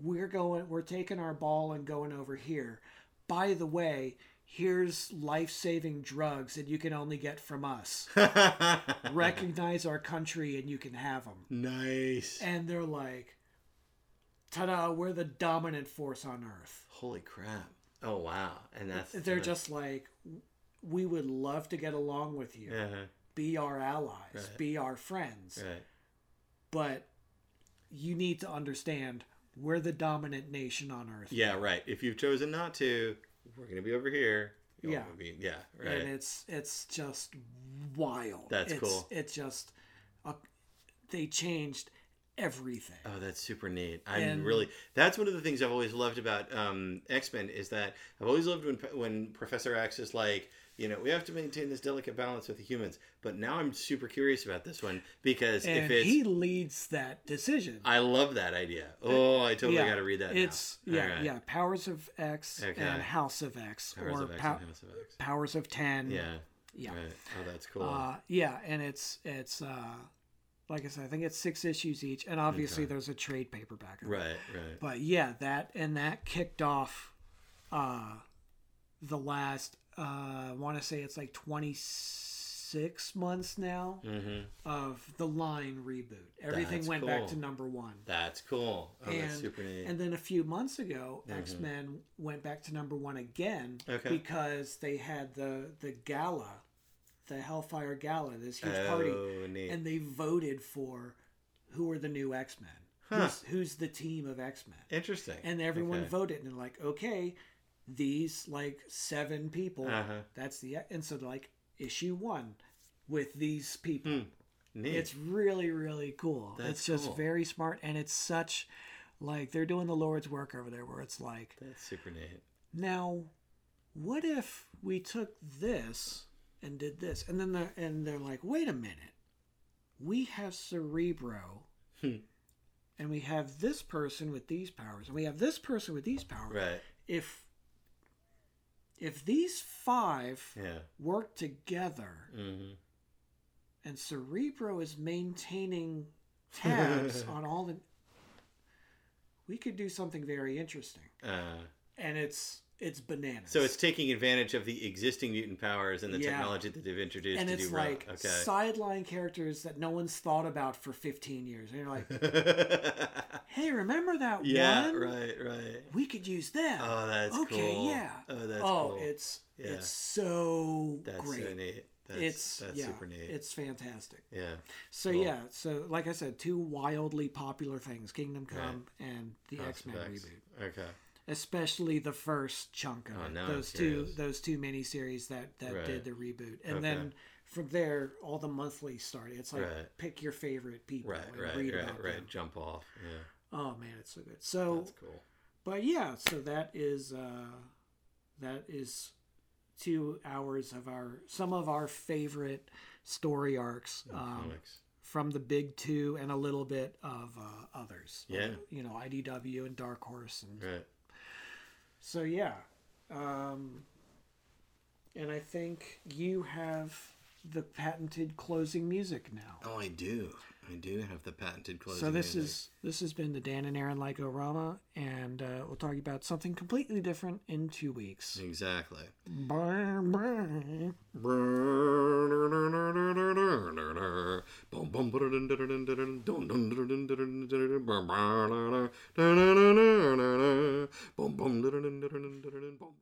we're going we're taking our ball and going over here by the way here's life-saving drugs that you can only get from us recognize our country and you can have them nice. and they're like ta-da we're the dominant force on earth Holy crap. Oh wow. And that's they're just like we would love to get along with you uh be our allies Right. be our friends right. but you need to understand we're the dominant nation on earth Yeah, right. If you've chosen not to, we're gonna be over here. You Yeah. Be, yeah. Right. and it's it's just wild That's it's, cool. it's just uh, they changed everything Oh, that's super neat. I'm And- really. That's one of the things I've always loved about um, X Men is that I've always loved when when Professor X is like, you know, we have to maintain this delicate balance with the humans. But now I'm super curious about this one because and if it's, he leads that decision I love that idea. Oh, I totally Yeah, got to read that. it's now. yeah right. yeah powers of x Okay. and house of x Powers or of X pow- House of X. powers of 10 Yeah. yeah Right. Oh, that's cool. Uh, yeah, and it's it's uh, like I said, I think it's six issues each, and obviously Okay. there's a trade paperback. right. Right. But yeah, that and that kicked off uh, the last. Uh, I want to say it's like twenty six months now Mm-hmm. of the line reboot. Everything That's went back to number one. That's cool. Oh, and, that's super neat. and then a few months ago, Mhm. X Men went back to number one again Okay. because they had the the gala, the Hellfire Gala, this huge party, oh, neat. and they voted for who are the new X Men. Huh. Who's, who's the team of X Men? Interesting. And everyone Okay. voted, and they're like, okay, these like seven people. Uh-huh. That's the and so like issue one with these people. Neat. It's really really cool. That's it's just cool. very smart, and it's such like they're doing the Lord's work over there, where it's like That's super neat. now, what if we took this and did this, and then they're and they're like, wait a minute, we have Cerebro, Hmm. and we have this person with these powers, and we have this person with these powers. Right. If if these five Yeah. work together, Mm-hmm. and Cerebro is maintaining tabs on all the, we could do something very interesting, Uh, and it's it's bananas. so it's taking advantage of the existing mutant powers and the Yeah. technology that they've introduced and to it's do like well. Okay. sideline characters that no one's thought about for 15 years. And you're like, hey, remember that one? yeah. one? Right. Right. We could use them. Oh, that's okay, cool. yeah. Oh, that's oh, cool. it's Yeah. it's so that's great. so neat. That's, it's that's yeah, super neat. it's fantastic. yeah. So Cool. yeah, so like I said, two wildly popular things: Kingdom Come and the X Men reboot. Okay. Especially the first chunk of Oh, it. I'm those two, those two miniseries that that Right. did the reboot, and Okay. then from there, all the monthlies started. It's like Right. pick your favorite people Right. and Right. read Right. about them. Jump off. Yeah. Oh man, it's so good. So, That's cool. but yeah, so that is uh, that is two hours of our some of our favorite story arcs um, from the big two and a little bit of uh, others. Yeah. Uh, you know, IDW and Dark Horse, and Right. So yeah. Um, and I think you have the patented closing music now. Oh, I do. I do have the patented closing. So this music. is this has been the Dan and Aaron Like-O-Rama, and uh, we'll talk about something completely different in two weeks. exactly. Bye bye. Boom, boom,